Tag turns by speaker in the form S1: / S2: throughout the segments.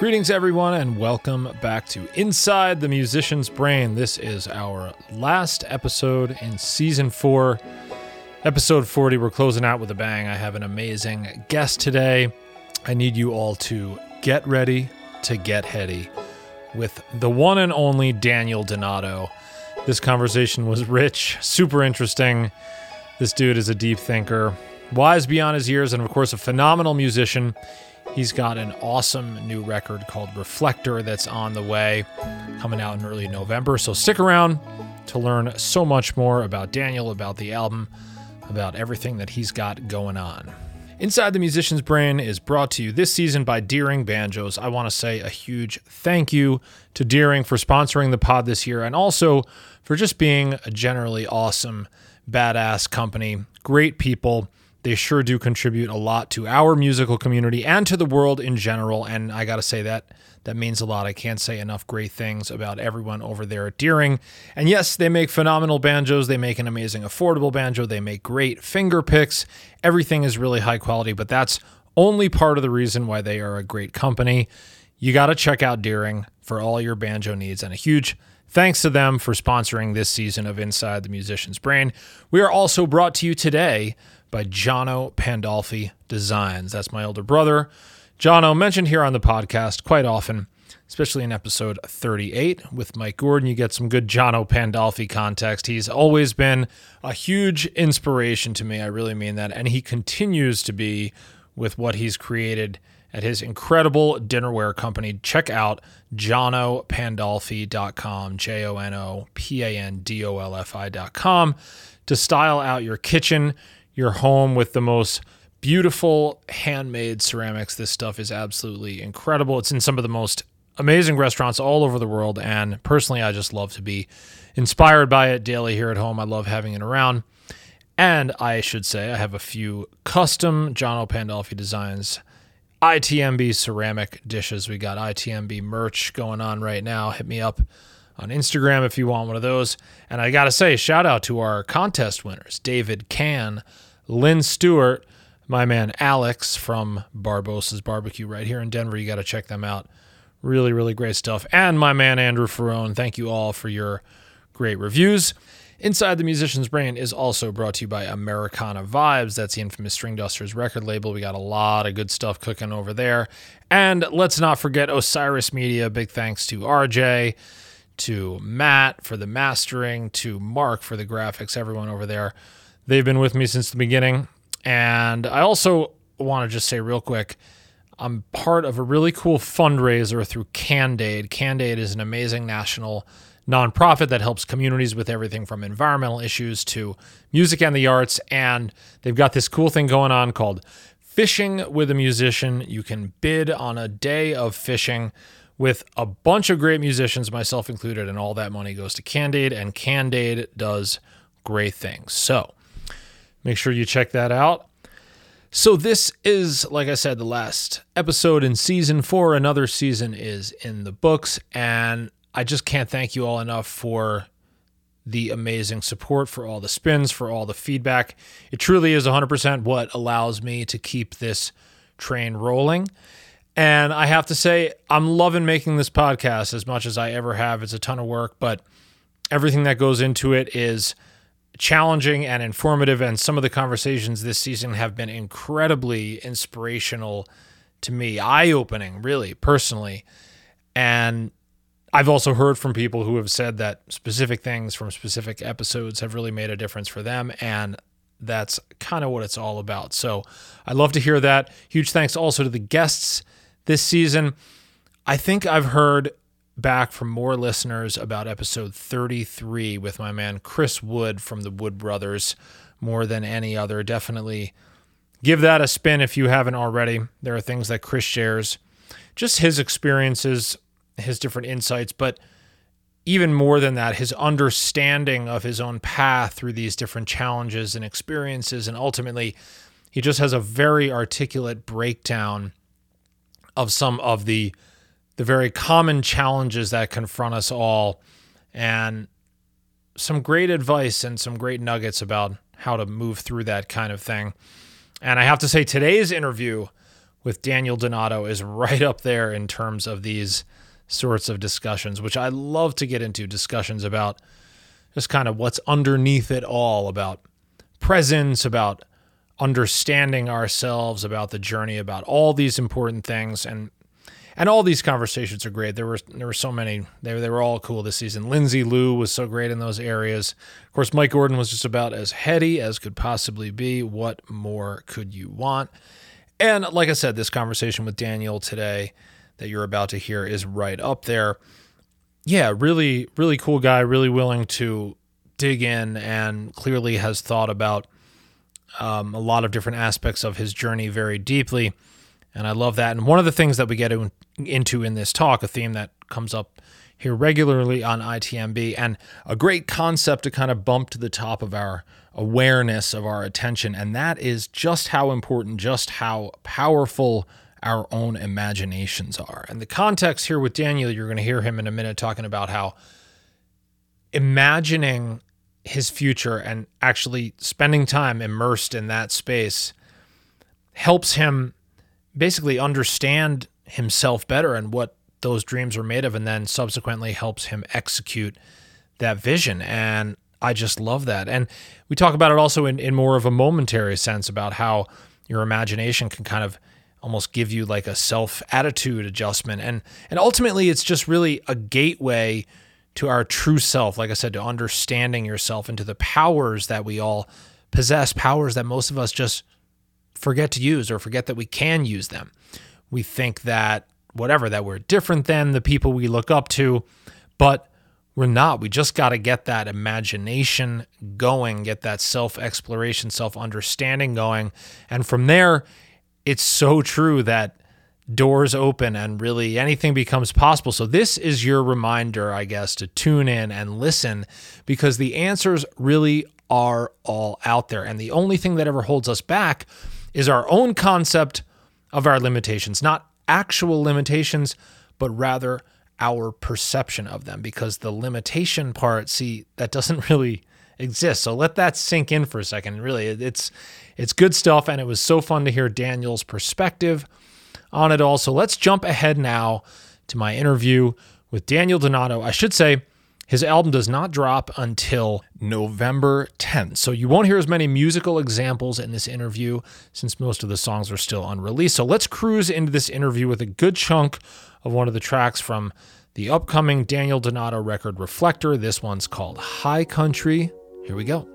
S1: Greetings, everyone, and welcome back to Inside the Musician's Brain. This is our last episode in season four, episode 40. We're closing out with a bang. I have an amazing guest today. I need you all to get ready to get heady with the one and only Daniel Donato. This conversation was rich, super interesting. This dude is a deep thinker, wise beyond his years, and of course, a phenomenal musician. He's got an awesome new record called Reflector that's on the way, coming out in early November. So stick around to learn so much more about Daniel, about the album, about everything that he's got going on. Inside the Musician's Brain is brought to you this season by Deering Banjos. I want to say a huge thank you to Deering for sponsoring the pod this year and also for just being a generally awesome, badass company. Great people they sure do contribute a lot to our musical community and to the world in general. And I got to say that that means a lot. I can't say enough great things about everyone over there at Deering. And yes, they make phenomenal banjos. They make an amazing affordable banjo. They make great finger picks. Everything is really high quality, but that's only part of the reason why they are a great company. You got to check out Deering for all your banjo needs. And a huge thanks to them for sponsoring this season of Inside the Musician's Brain. We are also brought to you today by Jono Pandolfi Designs. That's my older brother. Jono, mentioned here on the podcast quite often, especially in episode 38 with Mike Gordon. You get some good Jono Pandolfi context. He's always been a huge inspiration to me. I really mean that. And he continues to be with what he's created at his incredible dinnerware company. Check out jonopandolfi.com, J O N O P A N D O L F I.com to style out your kitchen your home with the most beautiful handmade ceramics. This stuff is absolutely incredible. It's in some of the most amazing restaurants all over the world. And personally, I just love to be inspired by it daily here at home. I love having it around. And I should say, I have a few custom Jono Pandolfi designs. ITMB ceramic dishes. We got ITMB merch going on right now. Hit me up on Instagram if you want one of those. And I got to say, shout out to our contest winners David Can, Lynn Stewart, my man Alex from Barbosa's Barbecue right here in Denver. You got to check them out. Really, really great stuff. And my man Andrew Ferrone. Thank you all for your great reviews. Inside the Musician's Brain is also brought to you by Americana Vibes. That's the infamous Stringdusters record label. We got a lot of good stuff cooking over there. And let's not forget Osiris Media. Big thanks to RJ, to Matt for the mastering, to Mark for the graphics, everyone over there. They've been with me since the beginning. And I also want to just say real quick I'm part of a really cool fundraiser through Candid. Candid is an amazing national nonprofit that helps communities with everything from environmental issues to music and the arts. And they've got this cool thing going on called Fishing with a Musician. You can bid on a day of fishing with a bunch of great musicians, myself included, and all that money goes to Candide, and Candide does great things. So make sure you check that out. So, this is, like I said, the last episode in season four. Another season is in the books, and I just can't thank you all enough for the amazing support, for all the spins, for all the feedback. It truly is 100% what allows me to keep this train rolling. And I have to say, I'm loving making this podcast as much as I ever have. It's a ton of work, but everything that goes into it is challenging and informative. And some of the conversations this season have been incredibly inspirational to me, eye opening, really, personally. And I've also heard from people who have said that specific things from specific episodes have really made a difference for them. And that's kind of what it's all about. So I'd love to hear that. Huge thanks also to the guests this season. I think I've heard back from more listeners about episode 33 with my man Chris Wood from the Wood Brothers more than any other. Definitely give that a spin if you haven't already. There are things that Chris shares, just his experiences, his different insights, but even more than that, his understanding of his own path through these different challenges and experiences. And ultimately, he just has a very articulate breakdown of some of the the very common challenges that confront us all and some great advice and some great nuggets about how to move through that kind of thing. And I have to say, today's interview with Daniel Donato is right up there in terms of these sorts of discussions, which I love to get into discussions about just kind of what's underneath it all about presence, about understanding ourselves, about the journey, about all these important things. And and all these conversations are great. There were there were so many. They they were all cool this season. Lindsay Lou was so great in those areas. Of course, Mike Gordon was just about as heady as could possibly be. What more could you want? And like I said, this conversation with Daniel today that you're about to hear is right up there. Yeah, really, really cool guy. Really willing to dig in and clearly has thought about um, a lot of different aspects of his journey very deeply. And I love that. And one of the things that we get into in this talk, a theme that comes up here regularly on ITMB, and a great concept to kind of bump to the top of our awareness of our attention. And that is just how important, just how powerful our own imaginations are. And the context here with Daniel, you're going to hear him in a minute talking about how imagining his future and actually spending time immersed in that space helps him basically understand himself better and what those dreams are made of, and then subsequently helps him execute that vision. And I just love that. And we talk about it also in, in more of a momentary sense about how your imagination can kind of almost give you like a self attitude adjustment. And and ultimately it's just really a gateway to our true self, like I said, to understanding yourself and to the powers that we all possess, powers that most of us just forget to use or forget that we can use them. We think that whatever, that we're different than the people we look up to, but we're not. We just got to get that imagination going, get that self exploration, self understanding going. And from there, it's so true that doors open and really anything becomes possible. So, this is your reminder, I guess, to tune in and listen because the answers really are all out there. And the only thing that ever holds us back is our own concept of our limitations, not actual limitations, but rather our perception of them. Because the limitation part, see, that doesn't really exist. So let that sink in for a second. Really, it's it's good stuff, and it was so fun to hear Daniel's perspective on it all. So let's jump ahead now to my interview with Daniel Donato. I should say his album does not drop until November 10th. So you won't hear as many musical examples in this interview since most of the songs are still unreleased. So let's cruise into this interview with a good chunk of one of the tracks from the upcoming Daniel Donato record Reflector. This one's called Hi-Country. Here we go.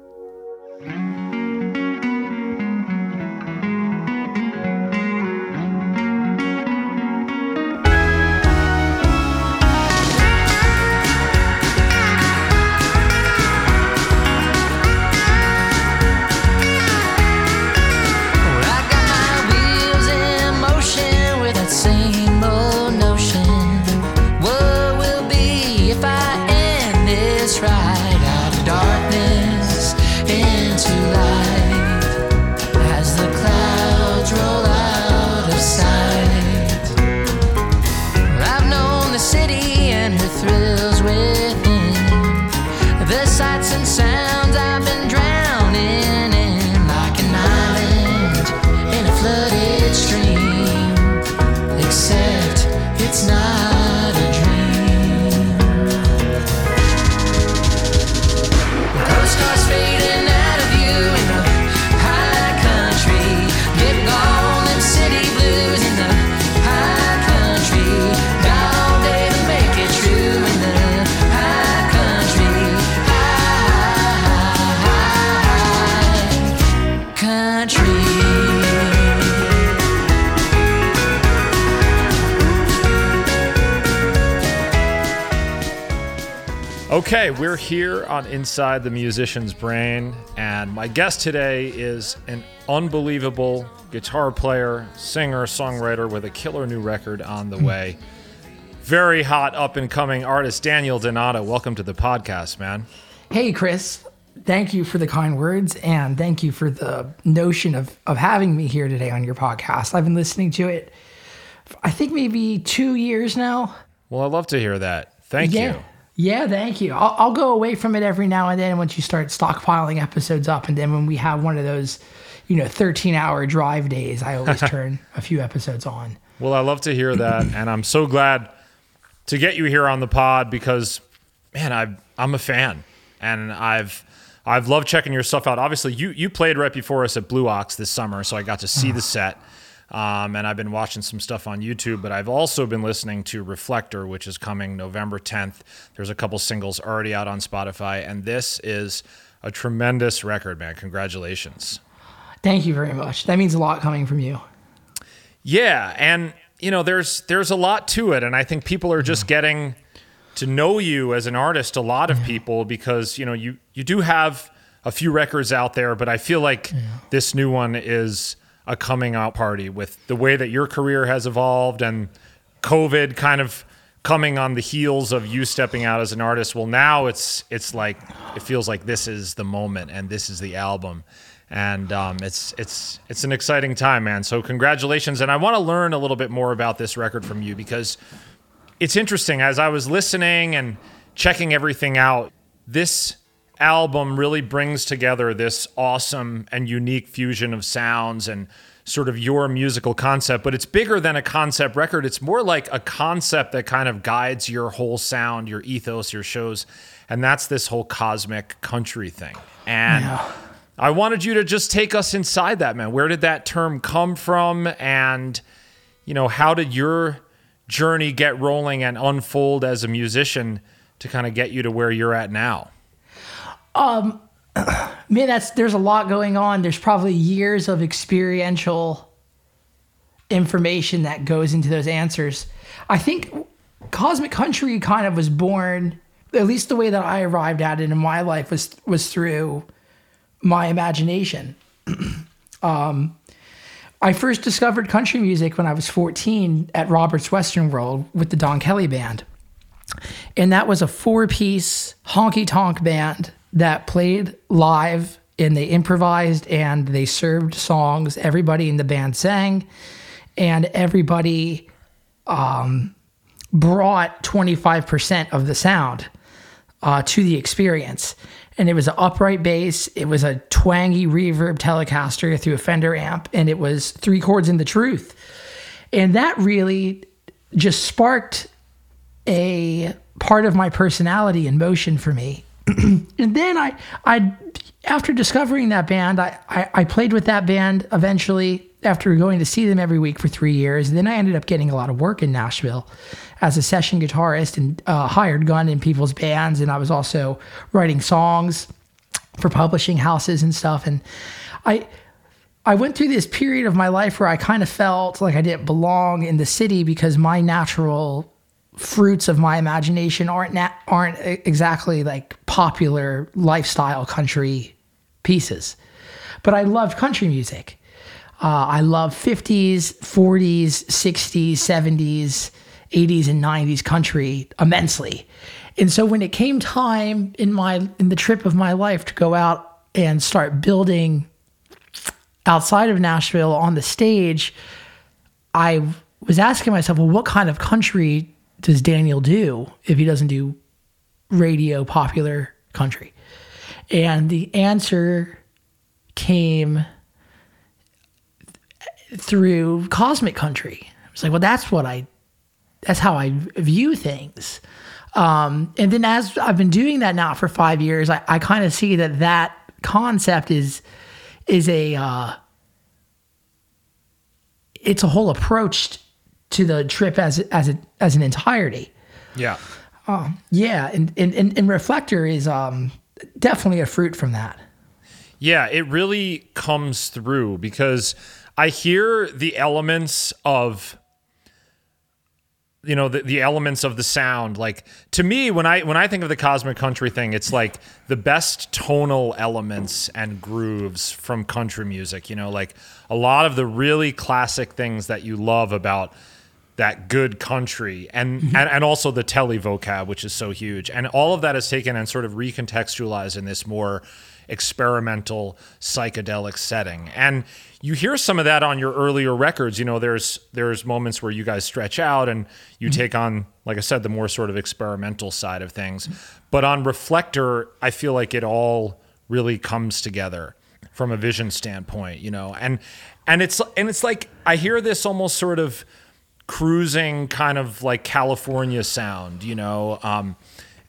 S1: Okay, we're here on Inside the Musician's Brain, and my guest today is an unbelievable guitar player, singer, songwriter with a killer new record on the way. Very hot up and coming artist, Daniel Donato. Welcome to the podcast, man.
S2: Hey, Chris. Thank you for the kind words and thank you for the notion of, of having me here today on your podcast. I've been listening to it, I think maybe two years now.
S1: Well, I love to hear that. Thank
S2: yeah.
S1: you.
S2: Yeah, thank you. I'll, I'll go away from it every now and then once you start stockpiling episodes up. And then when we have one of those, you know, 13 hour drive days, I always turn a few episodes on.
S1: Well, I love to hear that. and I'm so glad to get you here on the pod because, man, I, I'm a fan. And I've I've loved checking your stuff out. Obviously, you you played right before us at Blue Ox this summer, so I got to see the ah. set. Um, and I've been watching some stuff on YouTube, but I've also been listening to Reflector, which is coming November 10th. There's a couple singles already out on Spotify, and this is a tremendous record, man. Congratulations.
S2: Thank you very much. That means a lot coming from you.
S1: Yeah, and you know, there's there's a lot to it, and I think people are just getting to know you as an artist. A lot of people because you know you you do have a few records out there, but I feel like this new one is a coming out party with the way that your career has evolved and COVID kind of coming on the heels of you stepping out as an artist. Well, now it's it's like it feels like this is the moment and this is the album. And um, it's it's it's an exciting time, man. So congratulations! And I want to learn a little bit more about this record from you because it's interesting. As I was listening and checking everything out, this album really brings together this awesome and unique fusion of sounds and sort of your musical concept, but it's bigger than a concept record. It's more like a concept that kind of guides your whole sound, your ethos, your shows. And that's this whole cosmic country thing. And
S2: Yeah.
S1: I wanted you to just take us inside that, man. Where did that term come from? And, you know, how did your journey get rolling and unfold as a musician to kind of get you to where you're at now?
S2: Man, that's there's a lot going on. There's probably years of experiential information that goes into those answers. I think Cosmic Country kind of was born, at least the way that I arrived at it in my life was was through my imagination. um, I first discovered country music when I was 14 at Robert's Western World with the Don Kelley Band. And that was a four piece honky tonk band that played live and they improvised and they served songs. Everybody in the band sang and everybody um, brought 25% of the sound uh, to the experience. And it was an upright bass, it was a twangy reverb Telecaster through a Fender amp, and it was three chords in the truth. And that really just sparked a part of my personality in motion for me. and then I, I, after discovering that band, I, I, I played with that band eventually after going to see them every week for three years. And then I ended up getting a lot of work in Nashville as a session guitarist and uh, hired gun in people's bands. And I was also writing songs for publishing houses and stuff. And I, I went through this period of my life where I kind of felt like I didn't belong in the city because my natural fruits of my imagination aren't na- aren't exactly like popular lifestyle country pieces. But I loved country music. Uh, I love 50s, 40s, 60s, 70s, 80s, and 90s country immensely. And so when it came time in my in the trip of my life to go out and start building outside of Nashville on the stage, I was asking myself, well, what kind of country does Daniel do if he doesn't do radio popular country? And the answer came through cosmic country. I was like, well, that's what I, that's how I view things. Um, and then as I've been doing that now for five years, I, I kind of see that that concept is, is a, uh, it's a whole approach to the trip as, as, a, as an entirety.
S1: Yeah.
S2: Yeah. And, and, and, and Reflector is, um, definitely a fruit from that.
S1: Yeah, it really comes through because I hear the elements of you know the, the elements of the sound like to me when i when i think of the cosmic country thing it's like the best tonal elements and grooves from country music you know like a lot of the really classic things that you love about that good country and mm-hmm. and, and also the tele vocab which is so huge. And all of that is taken and sort of recontextualized in this more experimental psychedelic setting. And you hear some of that on your earlier records. You know there's there's moments where you guys stretch out and you mm-hmm. take on like i said the more sort of experimental side of things. But on reflector i feel like it all really comes together from a vision standpoint you know? And and it's and it's like i hear this almost sort of cruising kind of like california sound you know um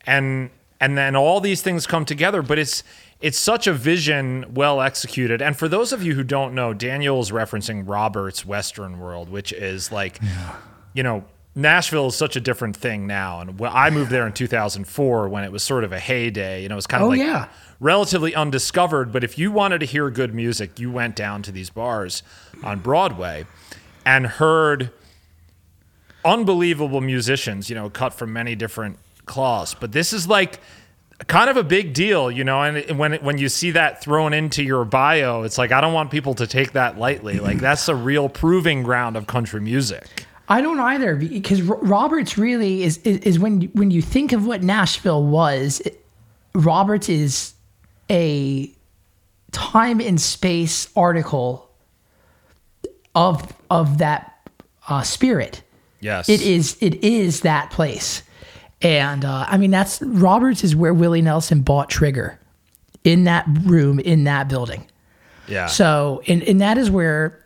S1: and and then all these things come together but it's it's such a vision well executed. And for those of you who don't know daniel's referencing robert's western world which is like you know nashville is such a different thing now. And i moved there in 2004 when it was sort of a heyday you know it was kind of
S2: Oh,
S1: like
S2: yeah.
S1: relatively undiscovered. But if you wanted to hear good music you went down to these bars on broadway and heard unbelievable musicians, you know, cut from many different cloths. But this is like kind of a big deal, you know. And when when you see that thrown into your bio, it's like I don't want people to take that lightly. Like that's a real proving ground of country music.
S2: I don't either because Roberts really is, is is when when you think of what Nashville was, it- Roberts is a time and space article of of that uh, spirit.
S1: Yes,
S2: It is it is that place, and uh, I mean that's Roberts is where Willie Nelson bought Trigger, in that room in that building.
S1: Yeah.
S2: So, and, and that is where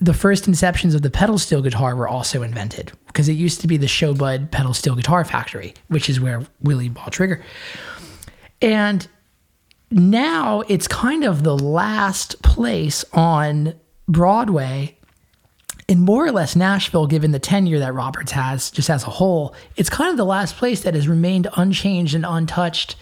S2: the first inceptions of the pedal steel guitar were also invented because it used to be the Sho-Bud pedal steel guitar factory, which is where Willie bought Trigger. And now it's kind of the last place on Broadway in more or less Nashville, given the tenure that Roberts has just as a whole, it's kind of the last place that has remained unchanged and untouched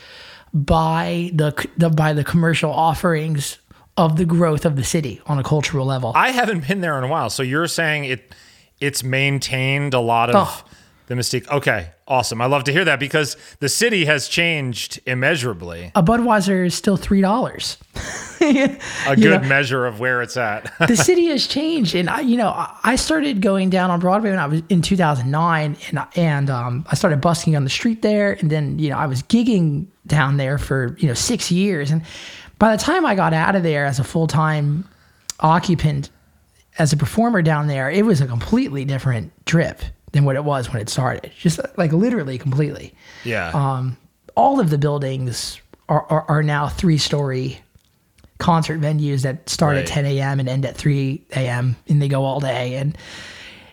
S2: by the, the by the commercial offerings of the growth of the city on a cultural level.
S1: I haven't been there in a while. So you're saying it it's maintained a lot of
S2: Oh.
S1: The mystique. Okay, awesome. I love to hear that because the city has changed immeasurably.
S2: a Budweiser is still three dollars.
S1: A good measure of where it's at.
S2: the city has changed, and I, you know, I- I started going down on Broadway when I was in 2009, and and um, I started busking on the street there, and then you know I was gigging down there for you know six years, and by the time I got out of there as a full time occupant, as a performer down there, it was a completely different trip than what it was when it started. Just like literally completely.
S1: yeah.
S2: Um, all of the buildings are, are, are now three story concert venues that start
S1: Right.
S2: at 10 a.m. and end at 3 a.m. and they go all day. And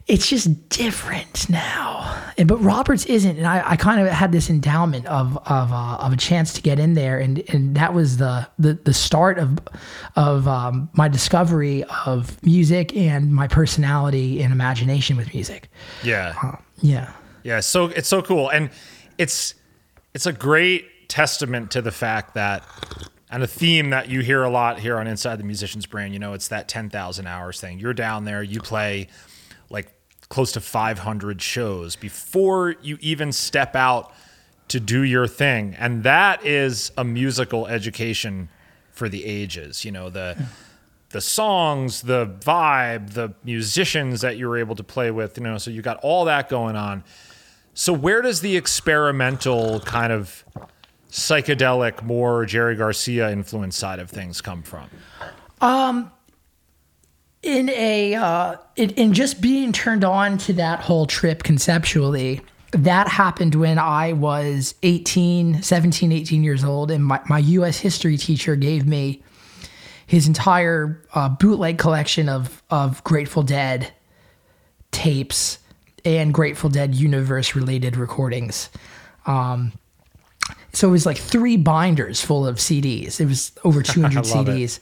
S2: it's just different now. And, but Roberts isn't. And I, I kind of had this endowment of, of, uh, of a chance to get in there. And, and that was the, the, the start of, of um, my discovery of music and my personality and imagination with music.
S1: yeah.
S2: Yeah.
S1: Yeah, so it's so cool, and it's it's a great testament to the fact that, and a theme that you hear a lot here on Inside the Musician's Brain. You know, it's that ten thousand hours thing. You're down there, you play like close to five hundred shows before you even step out to do your thing, and that is a musical education for the ages. You know the. the songs, the vibe, the musicians that you were able to play with, you know, so you got all that going on. So where does the experimental kind of psychedelic, more Jerry Garcia influence side of things come from?
S2: Um, in a uh, in, in just being turned on to that whole trip conceptually that happened when i was 18 17 18 years old and my, my us history teacher gave me his entire uh, bootleg collection of of grateful dead tapes and grateful dead universe related recordings um, so it was like three binders full of cds it was over 200
S1: CDs. it.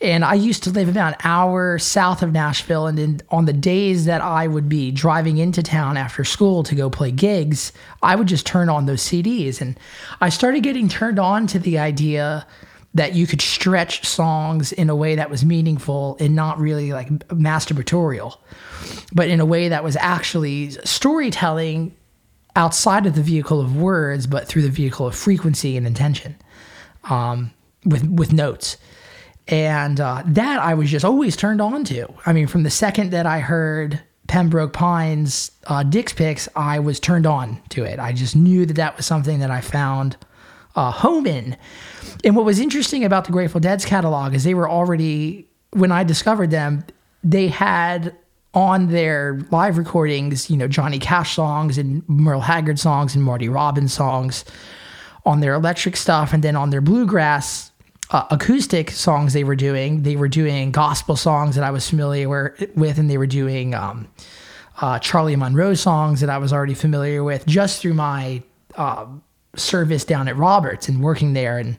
S2: And I used to live about an hour south of Nashville. And then on the days that I would be driving into town after school to go play gigs, I would just turn on those CDs. And I started getting turned on to the idea that you could stretch songs in a way that was meaningful and not really like masturbatorial, but in a way that was actually storytelling outside of the vehicle of words, but through the vehicle of frequency and intention, um, with with notes. And uh, that I was just always turned on to. I mean, from the second that I heard Pembroke Pines uh, Dick's Picks, I was turned on to it. I just knew that that was something that I found uh, home in. And what was interesting about the Grateful Dead's catalog is they were already, when I discovered them, they had on their live recordings, you know, Johnny Cash songs and Merle Haggard songs and Marty Robbins songs on their electric stuff. And then on their bluegrass uh, acoustic songs they were doing, they were doing gospel songs that I was familiar with, and they were doing um, uh, Charlie Monroe songs that I was already familiar with just through my uh, service down at Roberts and working there and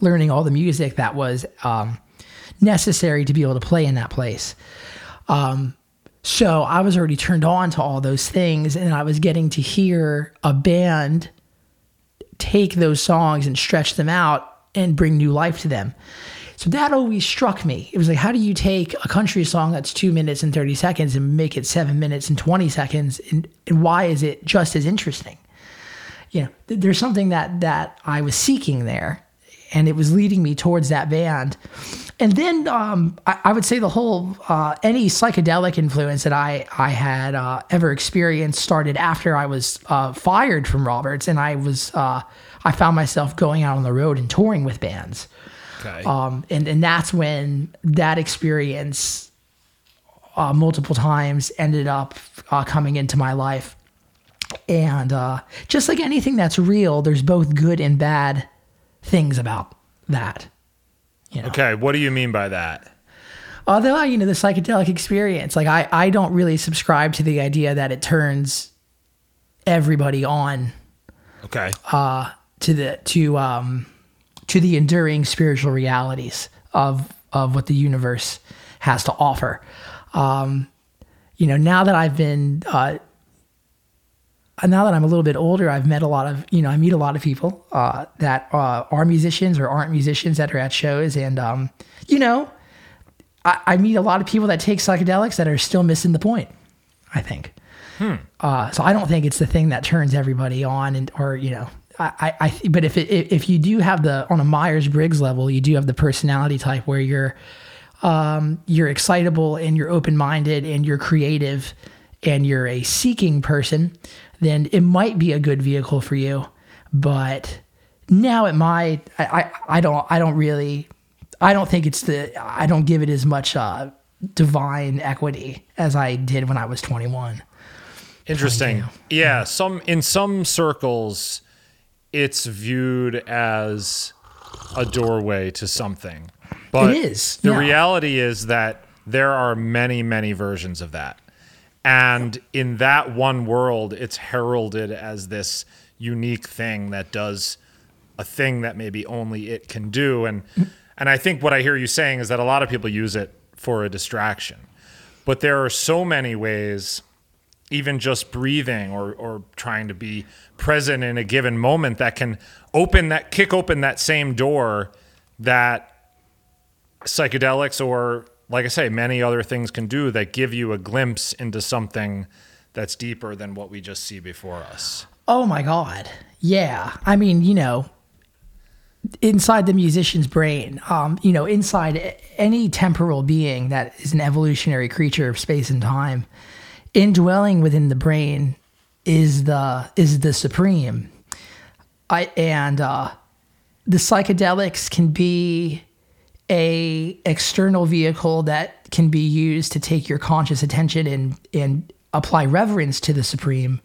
S2: learning all the music that was um, necessary to be able to play in that place. Um, so I was already turned on to all those things, and I was getting to hear a band take those songs and stretch them out and bring new life to them. So that always struck me. It was like, how do you take a country song that's two minutes and 30 seconds and make it seven minutes and 20 seconds? And, and why is it just as interesting? You know, th- there's something that, that I was seeking there and it was leading me towards that band. And then um, I, I, would say the whole uh, any psychedelic influence that I I had uh, ever experienced started after I was uh, fired from Roberts, and I was uh, I found myself going out on the road and touring with bands. Okay. Um, and and that's when that experience uh, multiple times ended up uh, coming into my life. And just like anything that's real, there's both good and bad things about that.
S1: You know? Okay, what do you mean by that?
S2: Although you know the psychedelic experience, like I, I don't really subscribe to the idea that it turns everybody on.
S1: Okay.
S2: Uh, to the to um to the enduring spiritual realities of of what the universe has to offer. Um, you know, now that I've been uh, now that I'm a little bit older, I've met a lot of, you know, I meet a lot of people uh, that uh, are musicians or aren't musicians that are at shows. And, um, you know, I, I, meet a lot of people that take psychedelics that are still missing the point, I think. Hmm. Uh, so I don't think it's the thing that turns everybody on and, or, you know, I, I, but if it, if you do have the, on a Myers Briggs level, you do have the personality type where you're, um, you're excitable and you're open minded and you're creative and you're a seeking person, then it might be a good vehicle for you. But now at my, I, I, I don't, I don't really, I don't think it's the, I don't give it as much uh, divine equity as I did when I was 21.
S1: Interesting. Yeah, some in some circles, it's viewed as a doorway to something.
S2: But it is.
S1: The yeah. reality is that there are many, many versions of that. And in that one world, it's heralded as this unique thing that does a thing that maybe only it can do. And and I think what I hear you saying is that a lot of people use it for a distraction. But there are so many ways, even just breathing or or trying to be present in a given moment that can open that kick open that same door that psychedelics or like I say, many other things can do that give you a glimpse into something that's deeper than what we just see before us.
S2: Oh my God. Yeah. I mean, you know, inside the musician's brain, um, you know, inside any temporal being that is an evolutionary creature of space and time, indwelling within the brain is the is the supreme. I and uh, the psychedelics can be a external vehicle that can be used to take your conscious attention and and apply reverence to the supreme.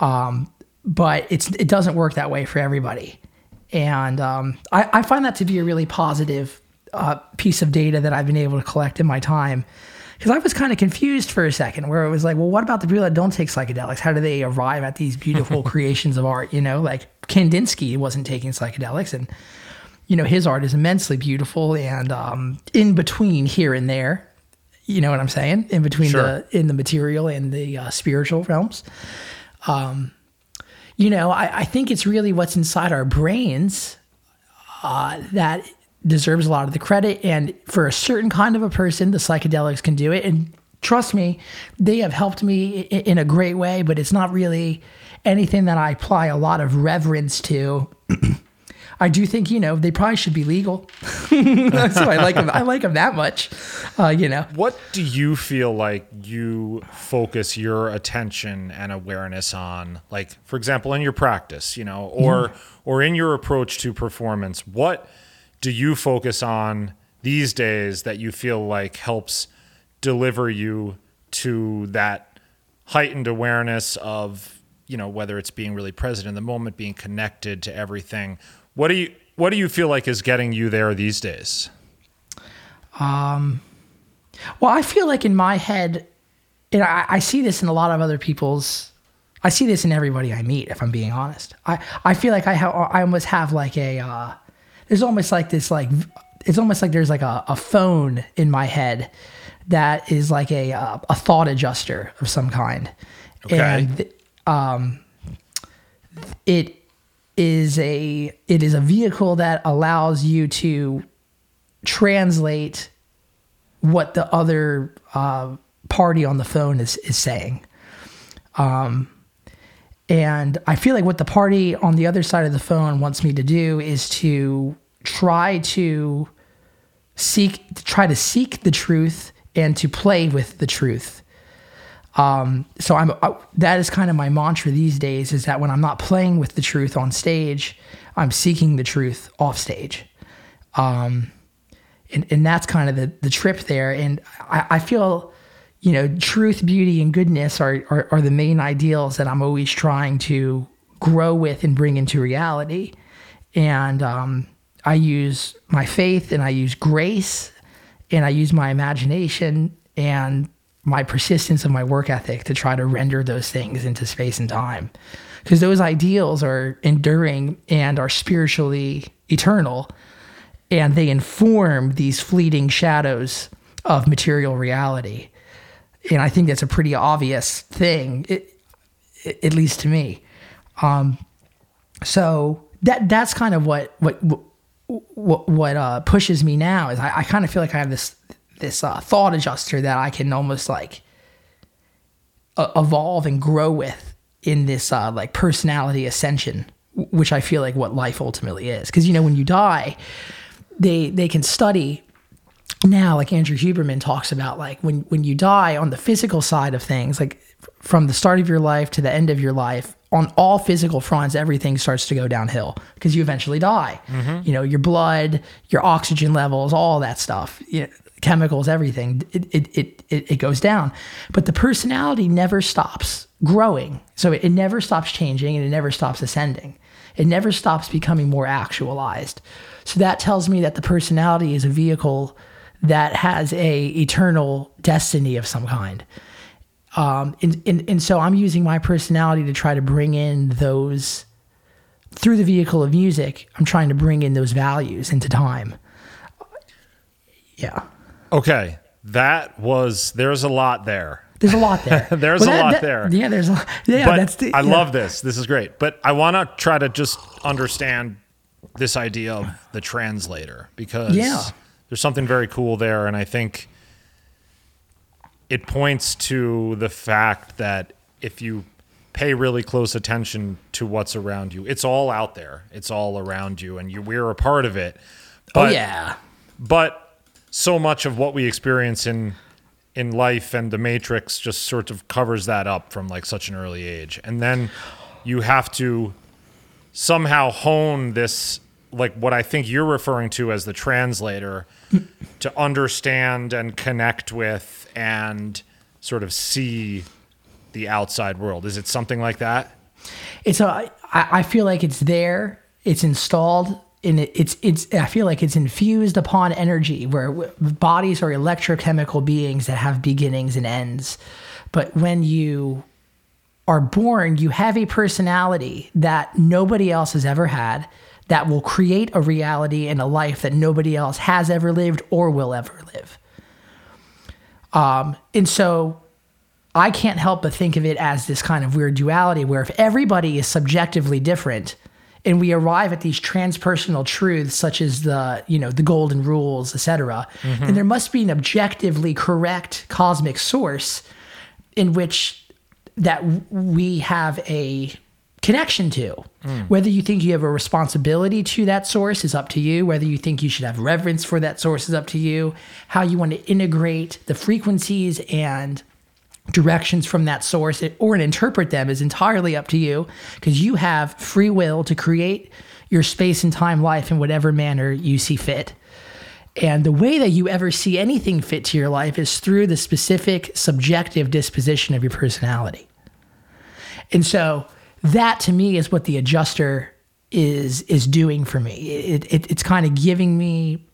S2: Um, but it's it doesn't work that way for everybody. And um, I, I, find that to be a really positive uh, piece of data that I've been able to collect in my time because I was kind of confused for a second where it was like well what about the people that don't take psychedelics how do they arrive at these beautiful creations of art you know like Kandinsky wasn't taking psychedelics and you know, his art is immensely beautiful and um, in between here and there. You know what I'm saying? In between sure. the in the material and the uh, spiritual realms. Um, you know, I, I, think it's really what's inside our brains uh, that deserves a lot of the credit. And for a certain kind of a person, the psychedelics can do it. And trust me, they have helped me in a great way, but it's not really anything that I apply a lot of reverence to. I do think you know they probably should be legal, so I like them. I like them that much, uh, you know.
S1: What do you feel like you focus your attention and awareness on? Like, for example, in your practice, you know, or or in your approach to performance, what do you focus on these days that you feel like helps deliver you to that heightened awareness of you know whether it's being really present in the moment being connected to everything? What do you what do you feel like is getting you there these days?
S2: Um well i feel like in my head and I, I see this in a lot of other people's i see this in everybody i meet if i'm being honest. I, I feel like i have i almost have like a uh, there's almost like this like it's almost like there's like a, a phone in my head that is like a uh, a thought adjuster of some kind
S1: Okay.
S2: and um it is a it is a vehicle that allows you to translate what the other uh, party on the phone is is saying. Um, and I feel like what the party on the other side of the phone wants me to do is to try to seek to try to seek the truth and to play with the truth. Um, so I'm uh, that is kind of my mantra these days is that when I'm not playing with the truth on stage, I'm seeking the truth off stage. Um, and, and that's kind of the, the trip there. And I, I feel, you know, truth, beauty, and goodness are, are, are the main ideals that I'm always trying to grow with and bring into reality. And um, I use my faith and I use grace and I use my imagination and my persistence and my work ethic to try to render those things into space and time. Because those ideals are enduring and are spiritually eternal and they inform these fleeting shadows of material reality. And I think that's a pretty obvious thing, it, it- at least to me. Um, so that that's kind of what what what, what uh, pushes me now is I, I kind of feel like I have this this uh, thought adjuster that I can almost like uh, evolve and grow with in this uh, like personality ascension, which I feel like what life ultimately is. Because you know when you die, they they can study now like Andrew Huberman talks about like when when you die on the physical side of things like from the start of your life to the end of your life on all physical fronts everything starts to go downhill because you eventually die. Mm-hmm. You know your blood your oxygen levels all that stuff you know, chemicals everything it, it, it, it, it goes down. But the personality never stops growing. So it, it never stops changing and it never stops ascending. It never stops becoming more actualized. So that tells me that the personality is a vehicle that has a eternal destiny of some kind. Um, and, and, and so I'm using my personality to try to bring in those through the vehicle of music. I'm trying to bring in those values into time. Yeah.
S1: okay that was there's a lot there
S2: There's a lot there.
S1: There's
S2: Well,
S1: a
S2: that-
S1: lot
S2: that-
S1: there.
S2: Yeah, there's a lot. yeah.
S1: but
S2: that's the,
S1: I
S2: yeah.
S1: love this. This is great. But I want to try to just understand this idea of the translator because
S2: Yeah.
S1: There's something very cool there, and I think it points to the fact that if you pay really close attention to what's around you, it's all out there. It's all around you, and you we're a part of it.
S2: Oh
S1: But
S2: yeah.
S1: but so much of what we experience in in life and the matrix just sort of covers that up from like such an early age and then you have to somehow hone this like what i think you're referring to as the translator to understand and connect with and sort of see the outside world. Is it something like that?
S2: It's a I, feel like it's there it's installed and it, it's it's i feel like it's infused upon energy where bodies are electrochemical beings that have beginnings and ends. But when you are born you have a personality that nobody else has ever had that will create a reality and a life that nobody else has ever lived or will ever live. Um, and so I can't help but think of it as this kind of weird duality where if everybody is subjectively different and we arrive at these transpersonal truths such as the you know the golden rules etc and there must be an objectively correct cosmic source in which that we have a connection to whether you think you have a responsibility to that source is up to you whether you think you should have reverence for that source is up to you how you want to integrate the frequencies and directions from that source or interpret them is entirely up to you because you have free will to create your space and time life in whatever manner you see fit. And the way that you ever see anything fit to your life is through the specific subjective disposition of your personality. And so that to me is what the adjuster is is doing for me. It, it, it's kind of giving me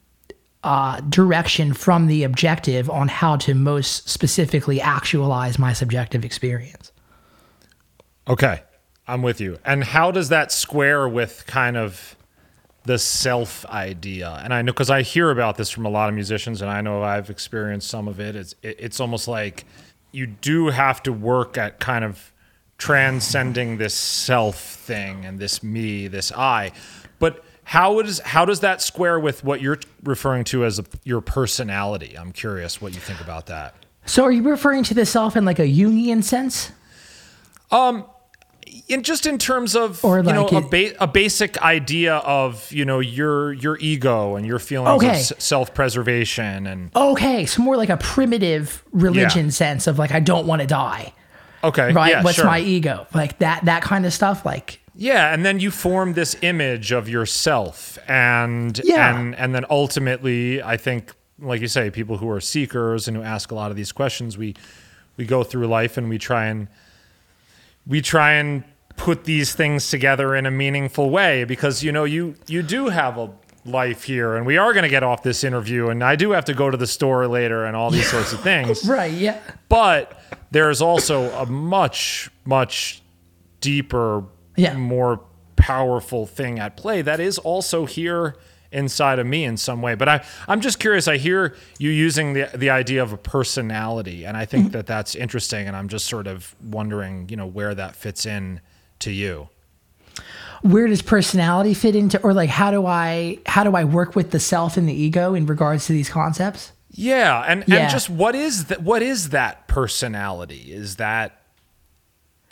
S2: uh, direction from the objective on how to most specifically actualize my subjective experience.
S1: Okay, I'm with you. And how does that square with kind of the self idea? And I know because I hear about this from a lot of musicians, and I know I've experienced some of it. It's it, it's almost like you do have to work at kind of transcending this self thing and this me, this I. But how is how does that square with what you're referring to as a, your personality? I'm curious what you think about that.
S2: So, are you referring to the self in like a Jungian sense?
S1: Um, in just in terms of
S2: Or
S1: you know
S2: like
S1: a, ba- a basic idea of you know your your ego and your feelings
S2: Okay.
S1: of s- self-preservation and
S2: Okay, so more like a primitive religion
S1: Yeah.
S2: sense of like I don't want to die,
S1: okay
S2: right?
S1: yeah
S2: What's
S1: sure.
S2: my ego? Like that that kind of stuff. Like
S1: yeah and then you form this image of yourself and
S2: Yeah.
S1: and and then ultimately i think like you say people who are seekers and who ask a lot of these questions we we go through life and we try and we try and put these things together in a meaningful way because you know you you do have a life here and we are going to get off this interview and I do have to go to the store later and all these sorts of things
S2: right, yeah,
S1: but there's also a much much deeper
S2: Yeah.
S1: more powerful thing at play that is also here inside of me in some way but I I'm just curious I hear you using the the idea of a personality and I think
S2: Mm-hmm.
S1: that that's interesting and I'm just sort of wondering you know where that fits in to you
S2: where does personality fit into, or like how do I how do I work with the self and the ego in regards to these concepts?
S1: Yeah, and
S2: Yeah.
S1: and just what is that? What is that personality? Is that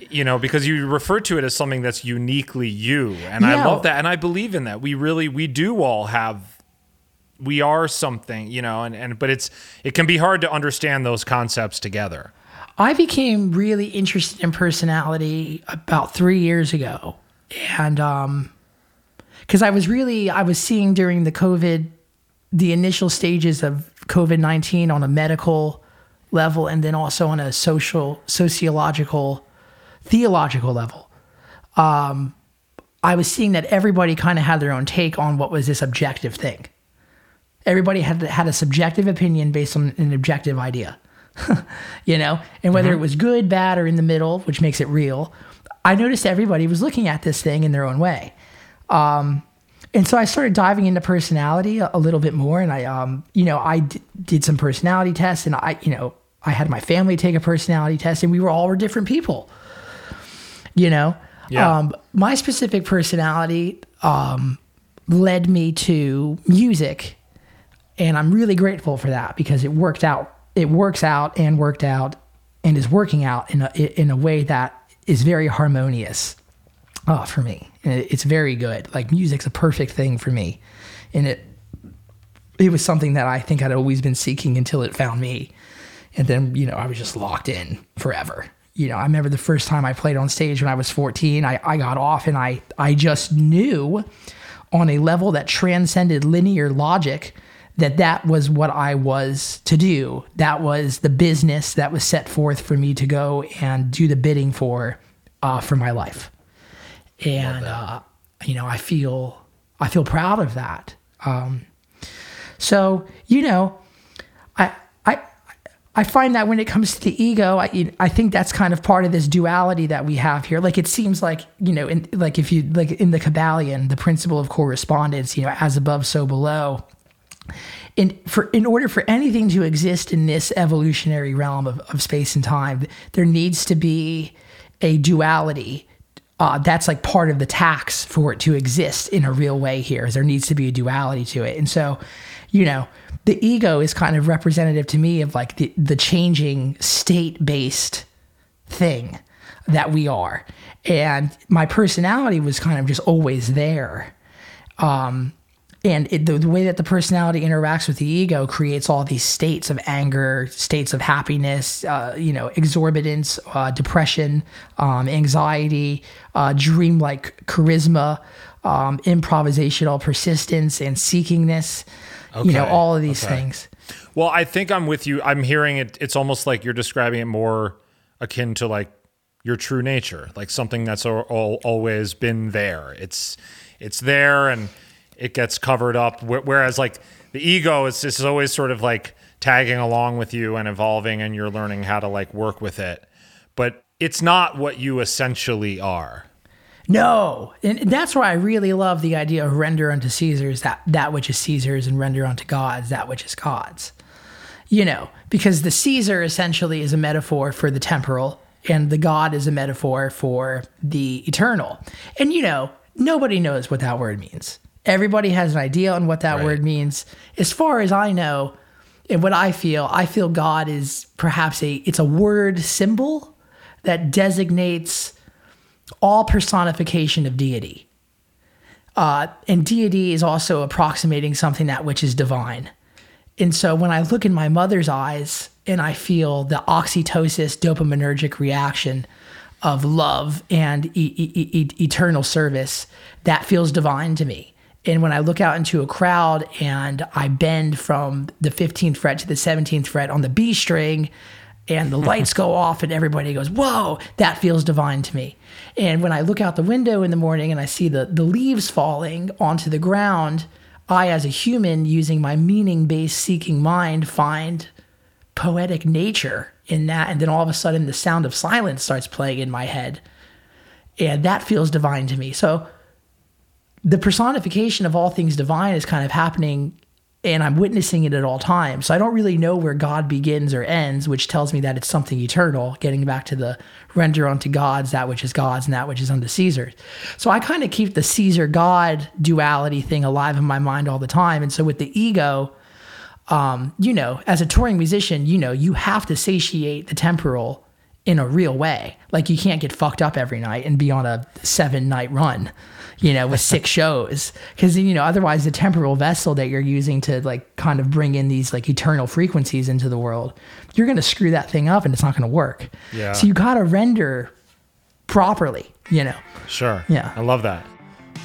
S1: you know because you refer to it as something that's uniquely you, and I love that, and I believe in that. We really we do all have. We are something, you know, and, and but it's it can be hard to understand those concepts together.
S2: I became really interested in personality about three years ago, and um, because I was really I was seeing during the COVID, the initial stages of COVID nineteen on a medical level, and then also on a social, sociological, theological level. Um, I was seeing that everybody kind of had their own take on what was this objective thing. Everybody had had a subjective opinion based on an objective idea you know, and whether it was good, bad, or in the middle, which makes it real, I noticed everybody was looking at this thing in their own way. Um, and so I started diving into personality a, a little bit more, and I, um, you know, I d- did some personality tests, and I, you know, I had my family take a personality test, and we were all were different people. You know,
S1: Yeah.
S2: um, my specific personality um, led me to music, and I'm really grateful for that because it worked out. It works out and worked out, and is working out in a in a way that is very harmonious uh, for me. And It's very good. Like music's a perfect thing for me, and it it was something that I think I'd always been seeking until it found me, and then you know I was just locked in forever. You know, I remember the first time I played on stage when I was 14. I, I got off and I I just knew on a level that transcended linear logic that that was what I was to do. That was the business that was set forth for me to go and do the bidding for uh, for my life. And uh, you know, I feel I feel proud of that. Um, so you know, I I I find that when it comes to the ego, I I think that's kind of part of this duality that we have here. Like it seems like you know, in, like if you like in the Kybalion, the principle of correspondence, you know, as above, so below. In for in order for anything to exist in this evolutionary realm of, of space and time, there needs to be a duality. Uh, that's like part of the tax for it to exist in a real way here. Is there needs to be a duality to it. And so you know the ego is kind of representative to me of like the, the changing state based thing that we are. And my personality was kind of just always there. Um, and it, the, the, way that the personality interacts with the ego creates all these states of anger states of happiness uh, you know exorbitance uh, depression um, anxiety uh, dreamlike charisma um, improvisational persistence and seekingness okay. you know all of these okay. things
S1: well i think i'm with you i'm hearing it it's almost like you're describing it more akin to like your true nature like something that's all, all, always been there it's it's there and it gets covered up. Whereas like the ego is just always sort of like tagging along with you and evolving, and you're learning how to like work with it. But it's not what you essentially are.
S2: No, and that's why I really love the idea of render unto Caesar's that that which is Caesar's, and render unto God's that which is God's. You know, because the Caesar essentially is a metaphor for the temporal, and the God is a metaphor for the eternal. And you know, nobody knows what that word means. Everybody has an idea on what that right. word means. As far as I know, and what I feel, I feel God is perhaps a it's a word symbol that designates all personification of deity. Uh, and deity is also approximating something that which is divine. And so when I look in my mother's eyes and I feel the oxytocin dopaminergic reaction of love and e- e- e- eternal service, that feels divine to me. And when I look out into a crowd and I bend from the 15th fret to the 17th fret on the B string, and the lights go off and everybody goes, Whoa, that feels divine to me. And when I look out the window in the morning and I see the, the leaves falling onto the ground, I, as a human, using my meaning based seeking mind, find poetic nature in that. And then all of a sudden, the sound of silence starts playing in my head. And that feels divine to me. So the personification of all things divine is kind of happening and I'm witnessing it at all times. So I don't really know where God begins or ends, which tells me that it's something eternal, getting back to the render unto gods that which is God's and that which is unto Caesar. So I kind of keep the Caesar God duality thing alive in my mind all the time. And so with the ego, um, you know, as a touring musician, you know, you have to satiate the temporal in a real way. Like you can't get fucked up every night and be on a seven night run you know, with six shows. Because, you know, otherwise the temporal vessel that you're using to like kind of bring in these like eternal frequencies into the world, you're going to screw that thing up and it's not going to work. Yeah. So you got to render properly, you know.
S1: Sure.
S2: Yeah.
S1: I love that.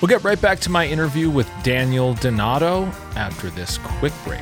S1: We'll get right back to my interview with Daniel Donato after this quick break.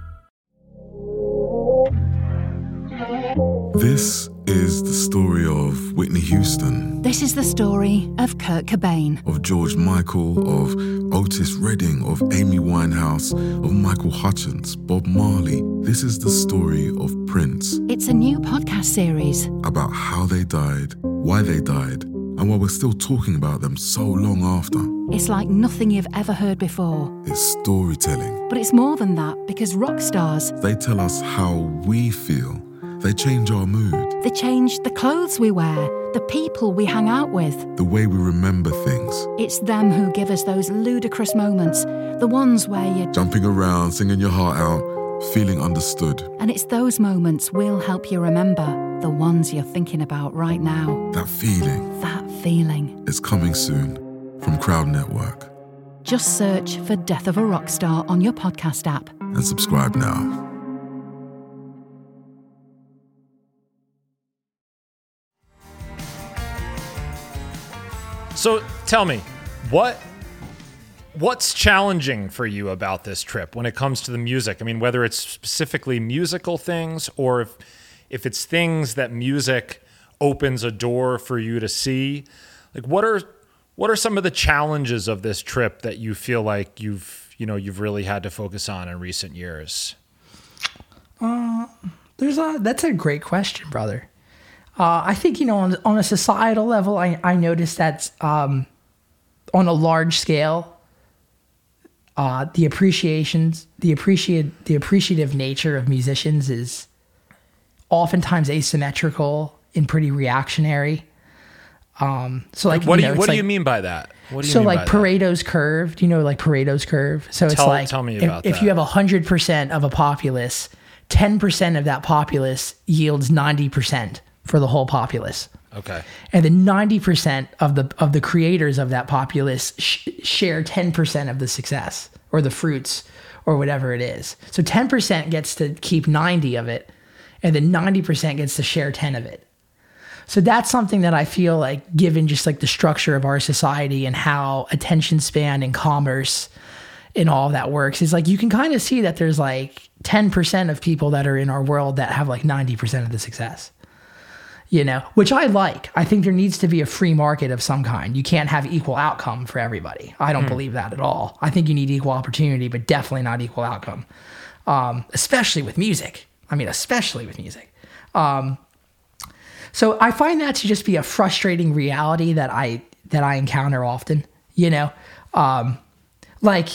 S3: This is the story of Whitney Houston.
S4: This is the story of Kurt Cobain.
S3: Of George Michael, of Otis Redding, of Amy Winehouse, of Michael Hutchence, Bob Marley. This is the story of Prince.
S4: It's a new podcast series
S3: about how they died, why they died, and why we're still talking about them so long after.
S4: It's like nothing you've ever heard before.
S3: It's storytelling.
S4: But it's more than that because rock stars.
S3: They tell us how we feel they change our mood.
S4: They change the clothes we wear, the people we hang out with,
S3: the way we remember things.
S4: It's them who give us those ludicrous moments, the ones where you're
S3: jumping around, singing your heart out, feeling understood.
S4: And it's those moments we'll help you remember, the ones you're thinking about right now.
S3: That feeling.
S4: That feeling.
S3: It's coming soon from Crowd Network.
S4: Just search for Death of a Rock Star on your podcast app.
S3: And subscribe now.
S1: So tell me, what what's challenging for you about this trip when it comes to the music? I mean, whether it's specifically musical things or if if it's things that music opens a door for you to see. Like what are what are some of the challenges of this trip that you feel like you've you know you've really had to focus on in recent years?
S2: There's a that's a great question, brother. Uh, I think you know on on a societal level, I I noticed that um, on a large scale, uh, the appreciations the appreciate the appreciative nature of musicians is oftentimes asymmetrical and pretty reactionary. Um, so like
S1: What
S2: you
S1: do
S2: know,
S1: you
S2: it's
S1: what do you mean by that? What do you
S2: so
S1: mean
S2: like
S1: by that?
S2: Pareto's curve, do you know like Pareto's curve? So it's like
S1: tell me
S2: if-
S1: about
S2: if,
S1: that.
S2: you have hundred percent of a populace, ten percent of that populace yields ninety percent for the whole populace,
S1: Okay.
S2: and then ninety percent of the of the creators of that populace sh- share ten percent of the success or the fruits or whatever it is. So ten percent gets to keep ninety of it, and then ninety percent gets to share ten of it. So that's something that I feel like, given just like the structure of our society and how attention span and commerce and all that works, is like you can kind of see that there's like 10% of people that are in our world that have like 90% of the success. You know, which I like. I think there needs to be a free market of some kind. You can't have equal outcome for everybody. I don't believe that at all. I think you need equal opportunity, but definitely not equal outcome, um, especially with music. I mean, especially with music. So I find that to just be a frustrating reality that I that I encounter often. You know, um, like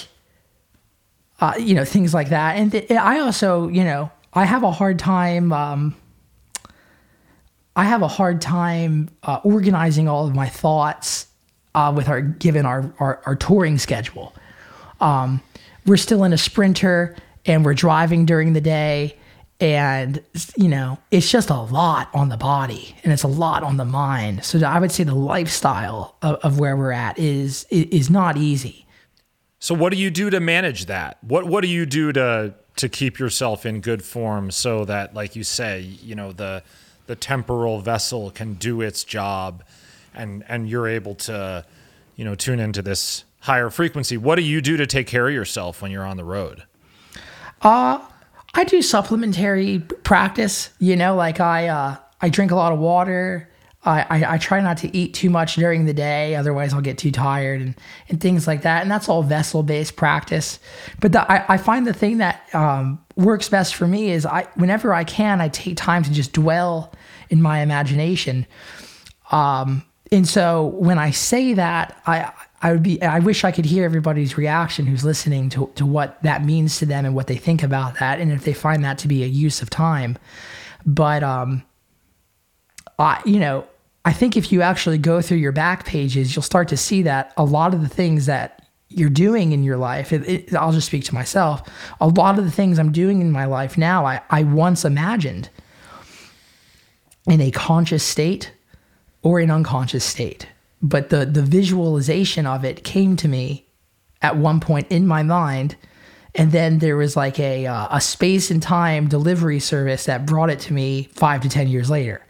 S2: uh, you know things like that, and th- I also you know I have a hard time. Um, I have a hard time uh, organizing all of my thoughts uh, with our given our, our our touring schedule. Um, we're still in a sprinter and we're driving during the day and you know it's just a lot on the body and it's a lot on the mind so i would say the lifestyle of, of where we're at is is not easy
S1: So what do you do to manage that? What what do you do to to keep yourself in good form so that like you say, you know, the the temporal vessel can do its job and and you're able to, you know, tune into this higher frequency. What do you do to take care of yourself when you're on the road?
S2: Uh, I do supplementary practice. You know, like I uh, I drink a lot of water. I, I, I try not to eat too much during the day, otherwise I'll get too tired and, and things like that. And that's all vessel based practice. But the, I, I find the thing that um, works best for me is I whenever I can, I take time to just dwell in my imagination. Um, and so when I say that, I I would be I wish I could hear everybody's reaction who's listening to to what that means to them and what they think about that, and if they find that to be a use of time. But um, I you know I think if you actually go through your back pages, you'll start to see that a lot of the things that you're doing in your life, it, it, I'll just speak to myself. A lot of the things I'm doing in my life now, I, I once imagined in a conscious state or an unconscious state. But the the visualization of it came to me at one point in my mind, and then there was like a uh, a space and time delivery service that brought it to me five to ten years later.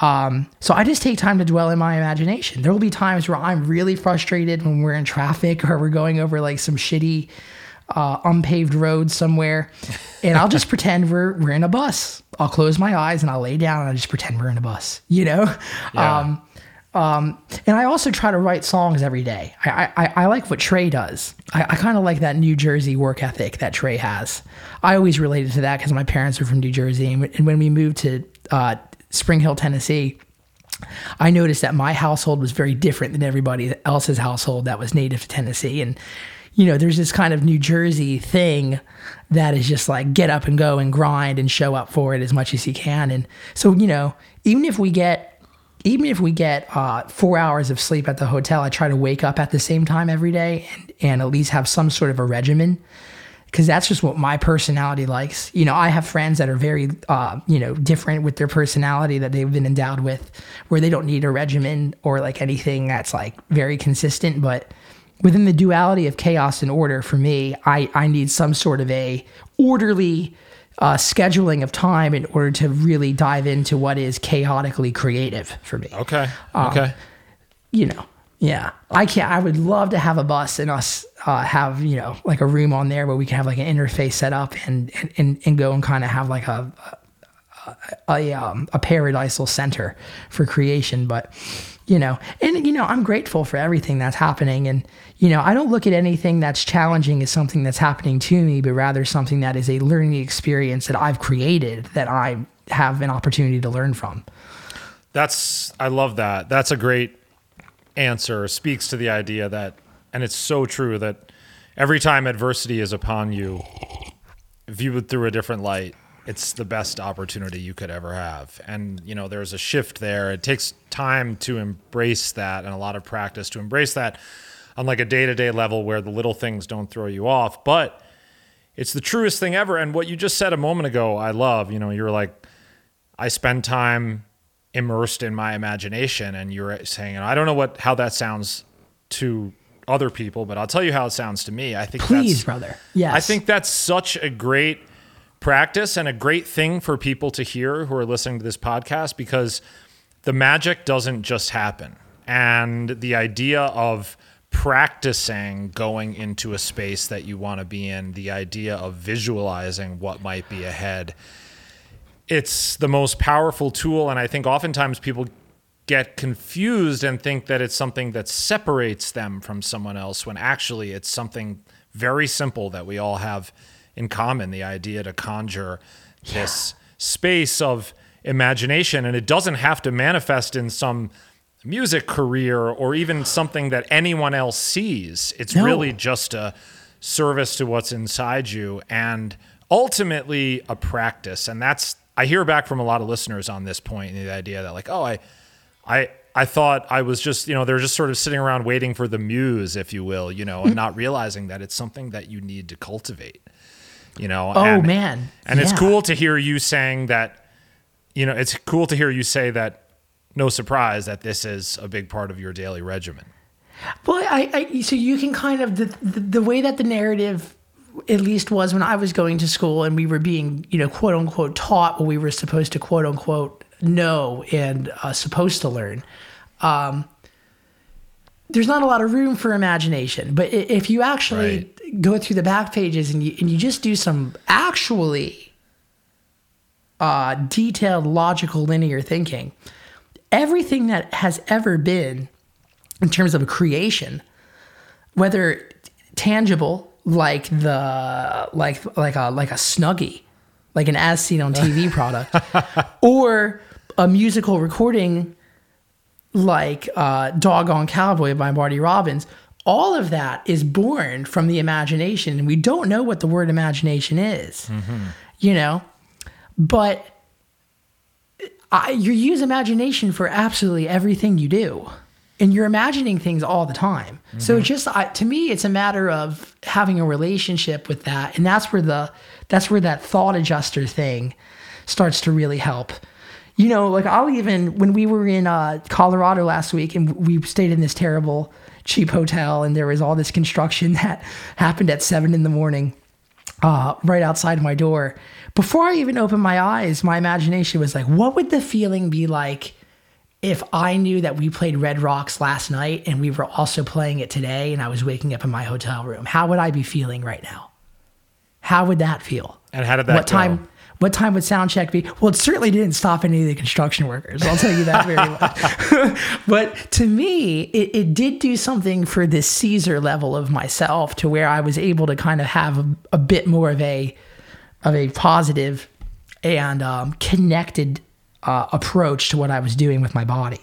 S2: Um, so I just take time to dwell in my imagination. There will be times where I'm really frustrated when we're in traffic or we're going over like some shitty uh, unpaved road somewhere, and I'll just pretend we're we're in a bus. I'll close my eyes and I'll lay down and I just pretend we're in a bus. You know. Um, um, and I also try to write songs every day. I, I, I like what Trey does. I, I kind of like that New Jersey work ethic that Trey has. I always related to that because my parents are from New Jersey. And, and when we moved to uh, Spring Hill, Tennessee, I noticed that my household was very different than everybody else's household that was native to Tennessee. And, you know, there's this kind of New Jersey thing that is just like get up and go and grind and show up for it as much as you can. And so, you know, even if we get even if we get uh, four hours of sleep at the hotel, I try to wake up at the same time every day and, and at least have some sort of a regimen because that's just what my personality likes. You know, I have friends that are very, uh, you know, different with their personality that they've been endowed with, where they don't need a regimen or like anything that's like very consistent. But within the duality of chaos and order, for me, I I need some sort of a orderly uh, scheduling of time in order to really dive into what is chaotically creative for me
S1: Okay.
S2: Um,
S1: okay.
S2: you know, yeah, I can't. I would love to have a bus and us uh, have you know like a room on there where we can have like an interface set up and and and, and go and kind of have like a a um, a paradisal center for creation, but you know, and you know, I'm grateful for everything that's happening, and you know, I don't look at anything that's challenging as something that's happening to me, but rather something that is a learning experience that I've created that I have an opportunity to learn from.
S1: That's I love that. That's a great answer. Speaks to the idea that and it's so true that every time adversity is upon you, view it through a different light, it's the best opportunity you could ever have. And you know, there's a shift there. It takes time to embrace that and a lot of practice to embrace that on like a day-to-day level where the little things don't throw you off, but it's the truest thing ever. And what you just said a moment ago, I love. You know, you're like, I spend time immersed in my imagination, and you're saying, I don't know what how that sounds to other people, but I'll tell you how it sounds to me. I think
S2: Please,
S1: that's,
S2: brother. Yes.
S1: I think that's such a great practice and a great thing for people to hear who are listening to this podcast because the magic doesn't just happen. And the idea of practicing going into a space that you want to be in, the idea of visualizing what might be ahead, it's the most powerful tool. And I think oftentimes people get confused and think that it's something that separates them from someone else when actually it's something very simple that we all have in common the idea to conjure yeah. this space of imagination and it doesn't have to manifest in some music career or even something that anyone else sees it's no. really just a service to what's inside you and ultimately a practice and that's i hear back from a lot of listeners on this point the idea that like oh i I I thought I was just, you know, they're just sort of sitting around waiting for the muse, if you will, you know, and not realizing that it's something that you need to cultivate. You know.
S2: Oh
S1: and,
S2: man.
S1: And
S2: yeah.
S1: it's cool to hear you saying that, you know, it's cool to hear you say that no surprise that this is a big part of your daily regimen.
S2: Well, I, I so you can kind of the, the the way that the narrative at least was when I was going to school and we were being, you know, quote unquote taught what we were supposed to quote unquote know and uh, supposed to learn. Um, there's not a lot of room for imagination, but if you actually right. Go through the back pages and you, and you just do some actually uh, detailed, logical, linear thinking, everything that has ever been in terms of a creation, whether tangible like the like like a like a snuggie, like an as seen on TV product, or a musical recording like uh, Doggone Cowboy by Marty Robbins, all of that is born from the imagination. And we don't know what the word imagination is, mm-hmm. you know? But I, you use imagination for absolutely everything you do. And you're imagining things all the time. Mm-hmm. So just I, to me, it's a matter of having a relationship with that, and that's where the that's where that thought adjuster thing starts to really help you know, like I'll even when we were in uh, Colorado last week and we stayed in this terrible cheap hotel and there was all this construction that happened at seven in the morning, uh, right outside my door. Before I even opened my eyes, my imagination was like, what would the feeling be like if I knew that we played Red Rocks last night and we were also playing it today and I was waking up in my hotel room? How would I be feeling right now? How would that feel?
S1: And how did that
S2: what
S1: go?
S2: time what time would sound check be? Well, it certainly didn't stop any of the construction workers. I'll tell you that very much. but to me, it, it, did do something for this Caesar level of myself to where I was able to kind of have a, a bit more of a of a positive and um, connected uh, approach to what I was doing with my body.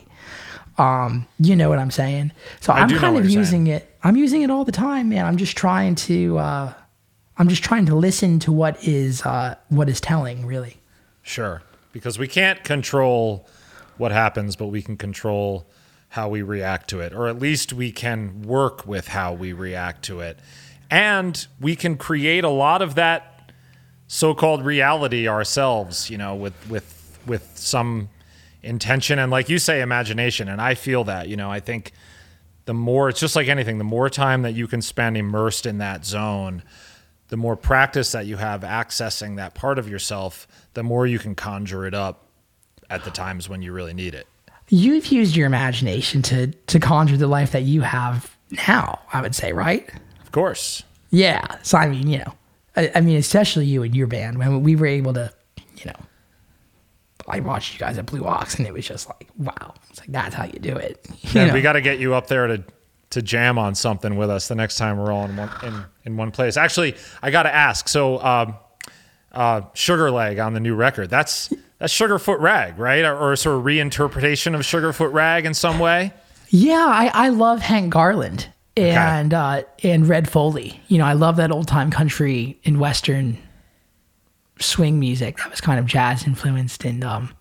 S2: Um, you know what I'm saying? So I am kind of using saying. it. I'm using it all the time, man. I'm just trying to uh, I'm just trying to listen to what is uh, what is telling, really.
S1: Sure, because we can't control what happens, but we can control how we react to it, or at least we can work with how we react to it, and we can create a lot of that so-called reality ourselves. You know, with with with some intention and, like you say, imagination. And I feel that. You know, I think the more it's just like anything, the more time that you can spend immersed in that zone the more practice that you have accessing that part of yourself, the more you can conjure it up at the times when you really need it.
S2: You've used your imagination to to conjure the life that you have now, I would say, right?
S1: Of course.
S2: Yeah. So I mean, you know, I, I mean, especially you and your band when we were able to, you know, I watched you guys at Blue Ox, and it was just like, wow. It's like that's how you do it. You
S1: Man,
S2: know?
S1: we got to get you up there to to jam on something with us the next time we're all in one in, in one place. Actually, I got to ask. So, um, uh, Sugar Leg on the new record. That's that's Sugarfoot Rag, right? Or, or sort of reinterpretation of Sugarfoot Rag in some way.
S2: Yeah, I, I love Hank Garland and uh, and Red Foley. You know, I love that old time country and western swing music that was kind of jazz influenced, and um,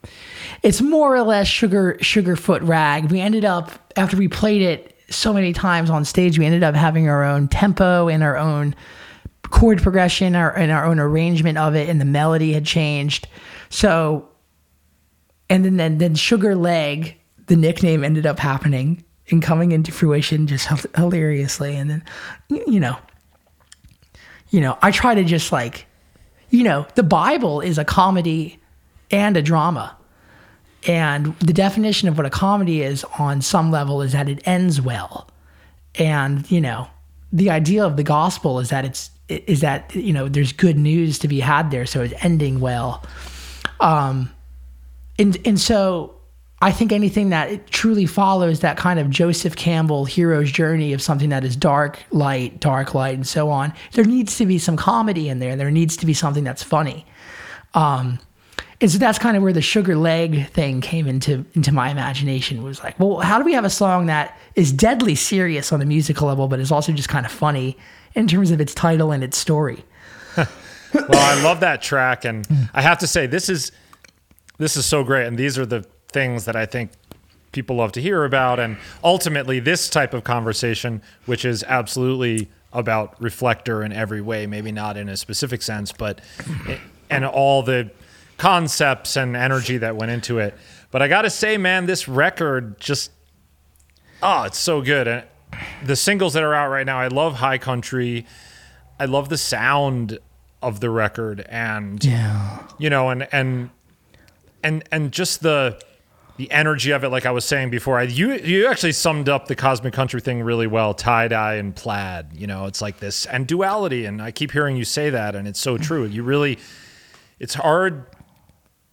S2: it's more or less sugar Sugarfoot Rag. We ended up after we played it so many times on stage, we ended up having our own tempo and our own chord progression our, and our own arrangement of it, and the melody had changed. So, and then then, then Sugar Leg, the nickname ended up happening and coming into fruition just hil- hilariously. And then, you know, you know, I try to just like, you know, the Bible is a comedy and a drama. And the definition of what a comedy is on some level is that it ends well. And, you know, the idea of the gospel is that it's is that, you know, there's good news to be had there, so it's ending well. Um and and so I think anything that it truly follows that kind of Joseph Campbell hero's journey of something that is dark, light, dark, light, and so on. There needs to be some comedy in there. There needs to be something that's funny. Um, and so that's kind of where the sugar leg thing came into into my imagination. Was like, well, how do we have a song that is deadly serious on a musical level, but is also just kind of funny in terms of its title and its story?
S1: Well, I love that track, and I have to say this is this is so great, and these are the things that I think people love to hear about, and ultimately this type of conversation, which is absolutely about reflector in every way, maybe not in a specific sense, but and all the concepts and energy that went into it. But I got to say, man, this record just oh, it's so good. And the singles that are out right now, I love Hi-Country. I love the sound of the record and
S2: Yeah.
S1: you know and and and and just the the energy of it like I was saying before. I you you actually summed up the cosmic country thing really well, tie-dye and plaid, you know, it's like this and duality and I keep hearing you say that and it's so true. You really it's hard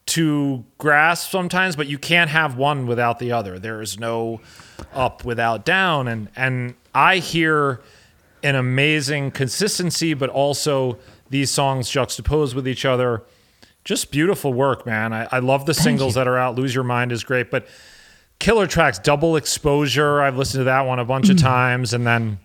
S1: to grasp sometimes, but you can't have one without the other. There is no up without down. And and I hear an amazing consistency, but also these songs juxtaposed with each other. Just beautiful work, man. I, I love the singles that are out. Lose Your Mind is great, but Killer Tracks, Double Exposure. I've listened to that one a bunch of times, and then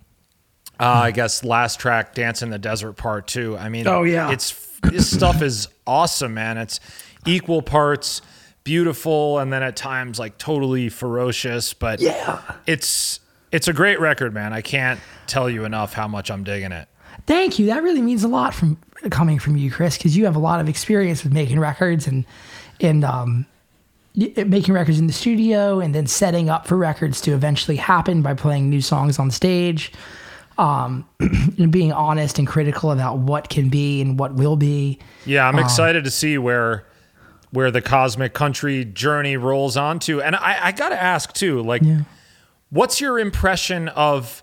S1: uh, I guess last track, Dance in the Desert Part Two. I mean,
S2: Oh, yeah.
S1: it's this stuff is awesome, man. It's equal parts beautiful and then at times like totally ferocious, but
S2: Yeah.
S1: it's it's a great record, man. I can't tell you enough how much I'm digging it.
S2: Thank you. That really means a lot from coming from you, Chris, because you have a lot of experience with making records and and um, making records in the studio, and then setting up for records to eventually happen by playing new songs on stage. Um, and being honest and critical about what can be and what will be.
S1: Yeah, I'm excited to see where where the cosmic country journey rolls onto. And I, I gotta ask too, like what's your impression of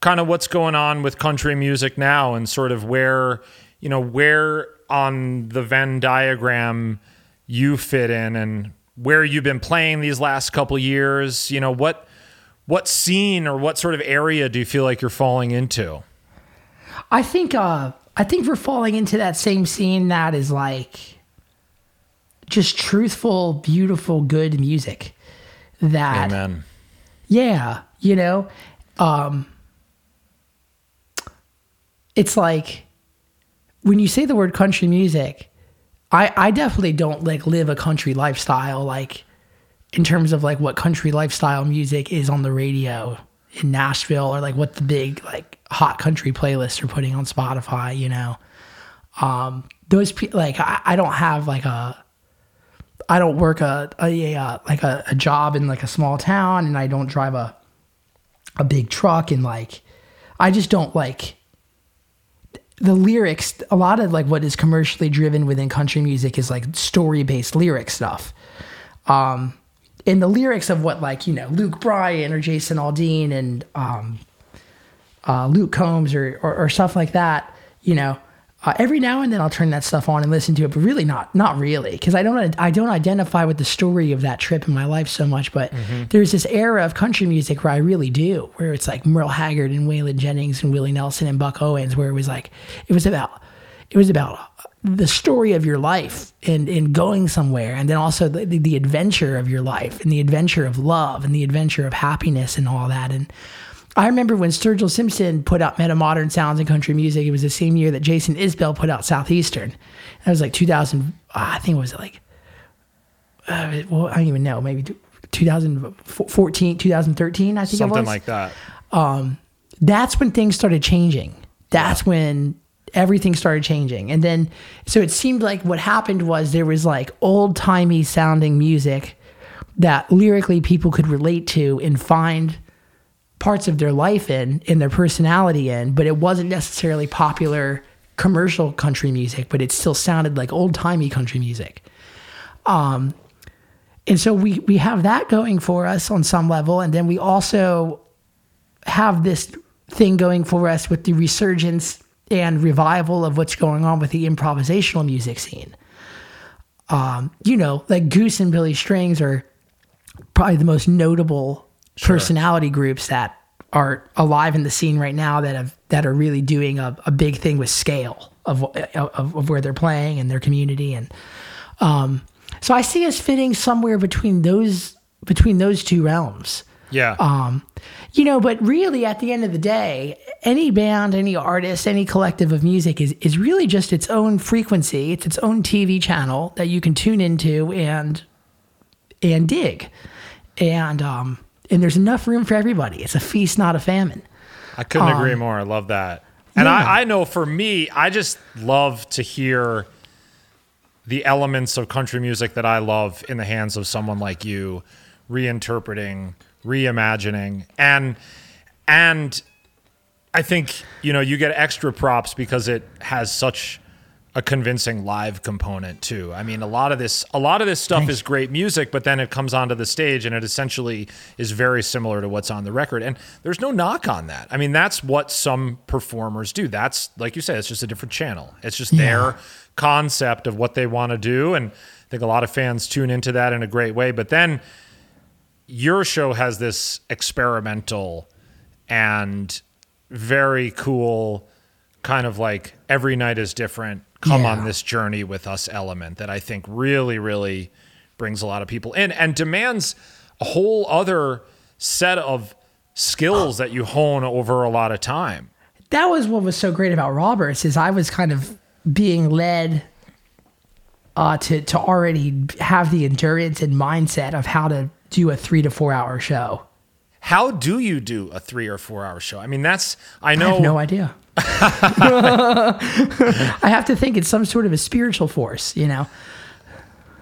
S1: kind of what's going on with country music now and sort of where you know where on the Venn diagram you fit in and where you've been playing these last couple years, you know, what what scene or what sort of area do you feel like you're falling into?
S2: I think uh I think we're falling into that same scene that is like just truthful, beautiful, good music. That
S1: Amen.
S2: yeah, you know, um it's like when you say the word country music, I I definitely don't like live a country lifestyle like in terms of like what country lifestyle music is on the radio in Nashville or like what the big like hot country playlists are putting on Spotify, you know. Um those people like I, I don't have like a I don't work a, a, a like a, a job in like a small town and I don't drive a a big truck and like I just don't like the lyrics a lot of like what is commercially driven within country music is like story based lyric stuff. Um and the lyrics of what like you know luke bryan or jason aldean and um uh luke combs or or, or stuff like that you know Uh, every now and then I'll turn that stuff on and listen to it, but really not not really because I don't I don't identify with the story of that trip in my life so much. But there's this era of country music where I really do, where it's like Merle Haggard and Waylon Jennings and Willie Nelson and Buck Owens, where it was like it was about it was about the story of your life and, and going somewhere and then also the, the, the adventure of your life and the adventure of love and the adventure of happiness and all that and I remember when Sturgill Simpson put out Metamodern Sounds in country music. It was the same year that Jason Isbell put out Southeastern. That was like 2000. Uh, I think it was like, uh, well, I don't even know, maybe 2014, 2013. I think it
S1: Something like that.
S2: That's when things started changing. That's when everything started changing. And then, so it seemed like what happened was there was like old timey sounding music that lyrically people could relate to and find parts of their life in, in their personality in, but it wasn't necessarily popular commercial country music, but it still sounded like old timey country music. Um, and so we we have that going for us on some level, and then we also have this thing going for us with the resurgence and revival of what's going on with the improvisational music scene. Um, you know, like Goose and Billy Strings are probably the most notable personality groups that are alive in the scene right now that have that are really doing a, a big thing with scale of, of of where they're playing and their community and um, so I see us fitting somewhere between those between those two realms.
S1: Yeah.
S2: Um, you know, but really at the end of the day, any band, any artist, any collective of music is is really just its own frequency. It's its own TV channel that you can tune into and and dig. And um and there's enough room for everybody. It's a feast, not a famine.
S1: I couldn't um, agree more. I love that. And
S2: yeah.
S1: I, I know for me, I just love to hear the elements of country music that I love in the hands of someone like you, reinterpreting, reimagining, and and I think you know you get extra props because it has such a convincing live component too. I mean, a lot of this, a lot of this stuff is great music, but then it comes onto the stage and it essentially is very similar to what's on the record. And there's no knock on that. I mean, that's what some performers do. That's like you said, it's just a different channel. It's just their concept of what they want to do, and I think a lot of fans tune into that in a great way. But then your show has this experimental and very cool kind of like every night is different come
S2: Yeah.
S1: on this journey with us element that I think really, really brings a lot of people in and demands a whole other set of skills that you hone over a lot of time.
S2: that was what was so great about Roberts is I was kind of being led uh, to to already have the endurance and mindset of how to do a three to four hour show.
S1: How do you do a three or four hour show? I mean, that's, I know.
S2: I have no idea. I have to think it's some sort of a spiritual force, you know.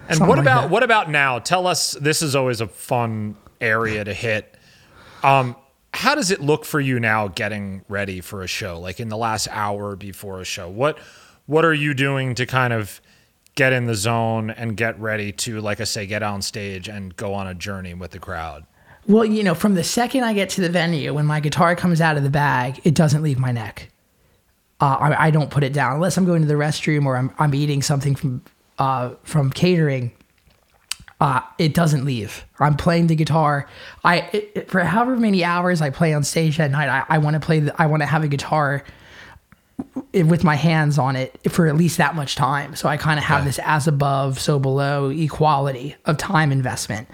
S1: And
S2: Something
S1: what about
S2: that.
S1: what about now? Tell us. This is always a fun area to hit. Um, how does it look for you now, getting ready for a show? Like in the last hour before a show, what what are you doing to kind of get in the zone and get ready to, like I say, get on stage and go on a journey with the crowd?
S2: Well, you know, from the second I get to the venue, when my guitar comes out of the bag, it doesn't leave my neck. Uh, I, I don't put it down unless I'm going to the restroom or I'm, I'm eating something from uh, from catering. Uh, it doesn't leave. I'm playing the guitar. I it, it- for however many hours I play on stage at night. I, I want to play. The, I want to have a guitar with my hands on it for at least that much time. So I kind of have this as above, so below equality of time investment.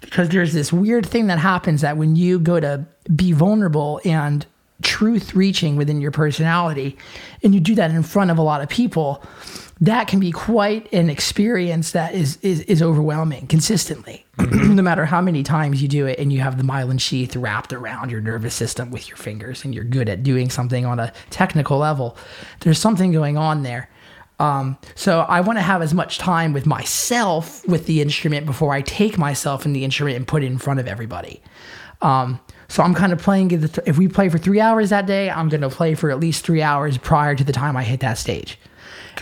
S2: Because there's this weird thing that happens that when you go to be vulnerable and truth reaching within your personality, and you do that in front of a lot of people, that can be quite an experience that is is, is overwhelming consistently. no matter how many times you do it and you have the myelin sheath wrapped around your nervous system with your fingers and you're good at doing something on a technical level, there's something going on there. Um, so I want to have as much time with myself with the instrument before I take myself in the instrument and put it in front of everybody. Um, so I'm kind of playing. If we play for three hours that day, I'm going to play for at least three hours prior to the time I hit that stage.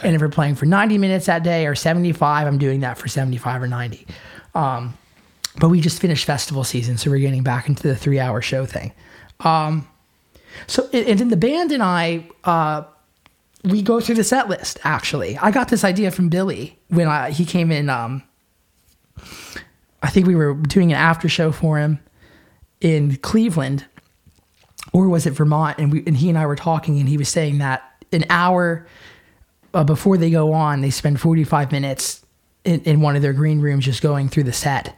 S2: And if we're playing for 90 minutes that day or 75, I'm doing that for 75 or 90. Um, but we just finished festival season, so we're getting back into the three hour show thing. Um, so, and and then the band and I, uh, we go through the set list. Actually, I got this idea from Billy when I, he came in. Um, I think we were doing an after show for him in Cleveland, or was it Vermont? And we and he and I were talking, and he was saying that an hour uh, before they go on, they spend forty five minutes in, in one of their green rooms just going through the set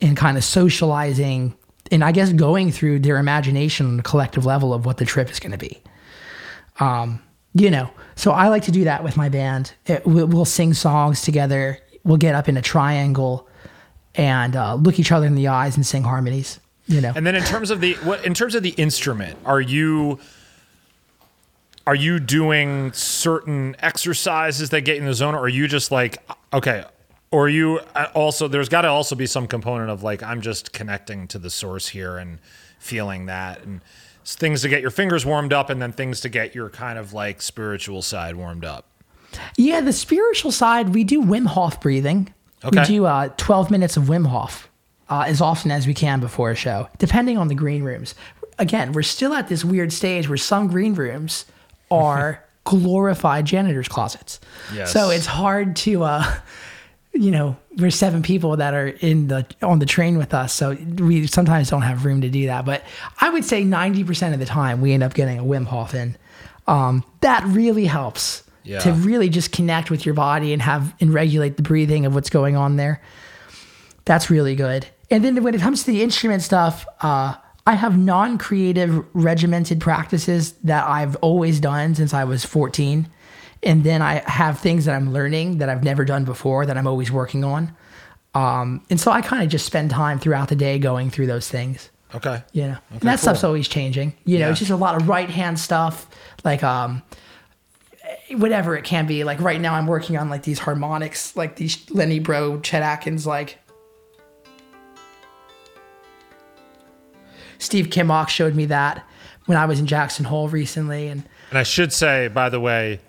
S2: and kind of socializing and I guess going through their imagination on a collective level of what the trip is going to be. Um, you know, so I like to do that with my band. It, we'll, we'll sing songs together. We'll get up in a triangle and uh, look each other in the eyes and sing harmonies. You know,
S1: And then in terms of the what in terms of the instrument, are you are you doing certain exercises that get you in the zone, or are you just like okay, or you uh, also there's got to also be some component of like I'm just connecting to the source here and feeling that and things to get your fingers warmed up, and then things to get your kind of like spiritual side warmed up.
S2: Yeah, the spiritual side, we do Wim Hof breathing. We do uh, 12 minutes of Wim Hof uh, as often as we can before a show, depending on the green rooms. Again, we're still at this weird stage where some green rooms are glorified janitor's closets.
S1: Yes.
S2: So it's hard to, uh, you know, we're seven people that are in the on the train with us, so we sometimes don't have room to do that. But I would say 90% of the time we end up getting a Wim Hof in. Um, that really helps
S1: Yeah.
S2: to really just connect with your body and have and regulate the breathing of what's going on there. That's really good. And then when it comes to the instrument stuff, uh, I have non-creative regimented practices that I've always done since I was 14. And then I have things that I'm learning that I've never done before that I'm always working on. Um, and so I kind of just spend time throughout the day going through those things.
S1: Okay.
S2: You know, and that stuff's always changing. You know,
S1: Yeah.
S2: it's just a lot of right hand stuff, like um, whatever it can be. Like right now, I'm working on like these harmonics, like these Lenny Breau, Chet Atkins, like Steve Kimock showed me that when I was in Jackson Hole recently, and
S1: And I should say, by the way,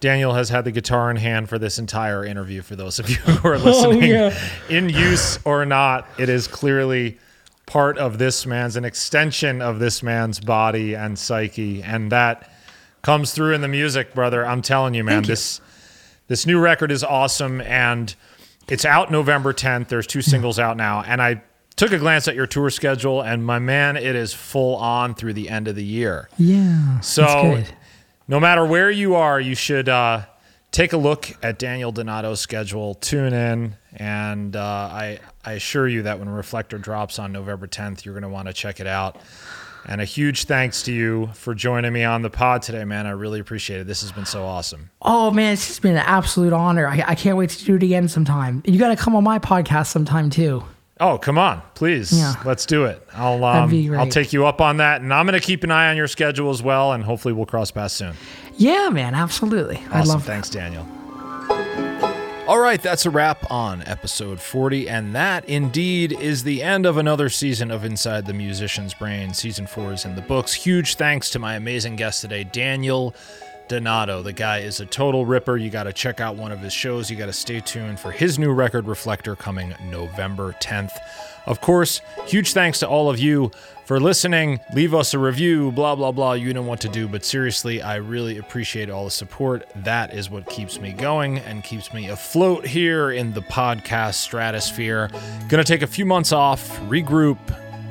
S1: Daniel has had the guitar in hand for this entire interview. For those of you who are oh, listening,
S2: yeah.
S1: in use or not, it is clearly part of this man's, an extension of this man's body and psyche, and that comes through in the music, brother. I'm telling you, man,
S2: you.
S1: this this new record is awesome, and it's out November 10th. There's two singles out now, and I took a glance at your tour schedule, and my man, it is full on through the end of the year.
S2: yeah,
S1: So, no matter where you are, you should uh, take a look at Daniel Donato's schedule, tune in, and uh, I, I assure you that when Reflector drops on November 10th, you're going to want to check it out. And a huge thanks to you for joining me on the pod today, man. I really appreciate it. This has been so awesome.
S2: Oh man, it's just been an absolute honor. I, I can't wait to do it again sometime. You got to come on my podcast sometime too.
S1: Oh, come on, please.
S2: Yeah.
S1: Let's do it. I'll um. I'll take you up on that, and I'm going to keep an eye on your schedule as well, and hopefully we'll cross paths soon.
S2: Yeah, man, absolutely. I
S1: Awesome.
S2: love that.
S1: Thanks, Daniel. All right, that's a wrap on episode 40, and that indeed is the end of another season of Inside the Musician's Brain. Season 4 is in the books. Huge thanks to my amazing guest today, Daniel Donato. The guy is a total ripper. You got to check out one of his shows. You got to stay tuned for his new record, Reflector, coming November 10th. Of course, huge thanks to all of you for listening. Leave us a review, blah, blah, blah. You know what to do. But seriously, I really appreciate all the support. That is what keeps me going and keeps me afloat here in the podcast stratosphere. Gonna take a few months off, regroup,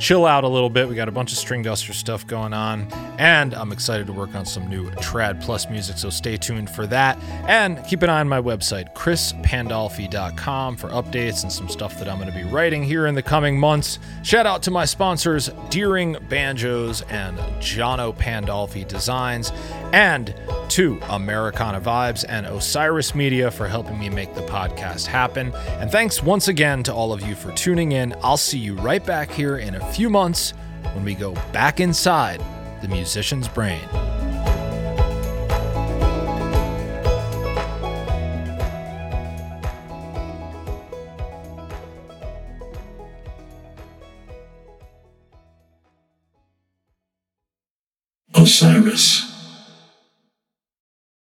S1: chill out a little bit. We got a bunch of Stringduster stuff going on, and I'm excited to work on some new Trad Plus music, so stay tuned for that. And keep an eye on my website, chrispandolfi.com, for updates and some stuff that I'm going to be writing here in the coming months. Shout out to my sponsors, Deering Banjos and Jono Pandolfi Designs, and to Americana Vibes and Osiris Media for helping me make the podcast happen. And thanks once again to all of you for tuning in. I'll see you right back here in a few months when we go back inside the musician's brain.
S5: Osiris.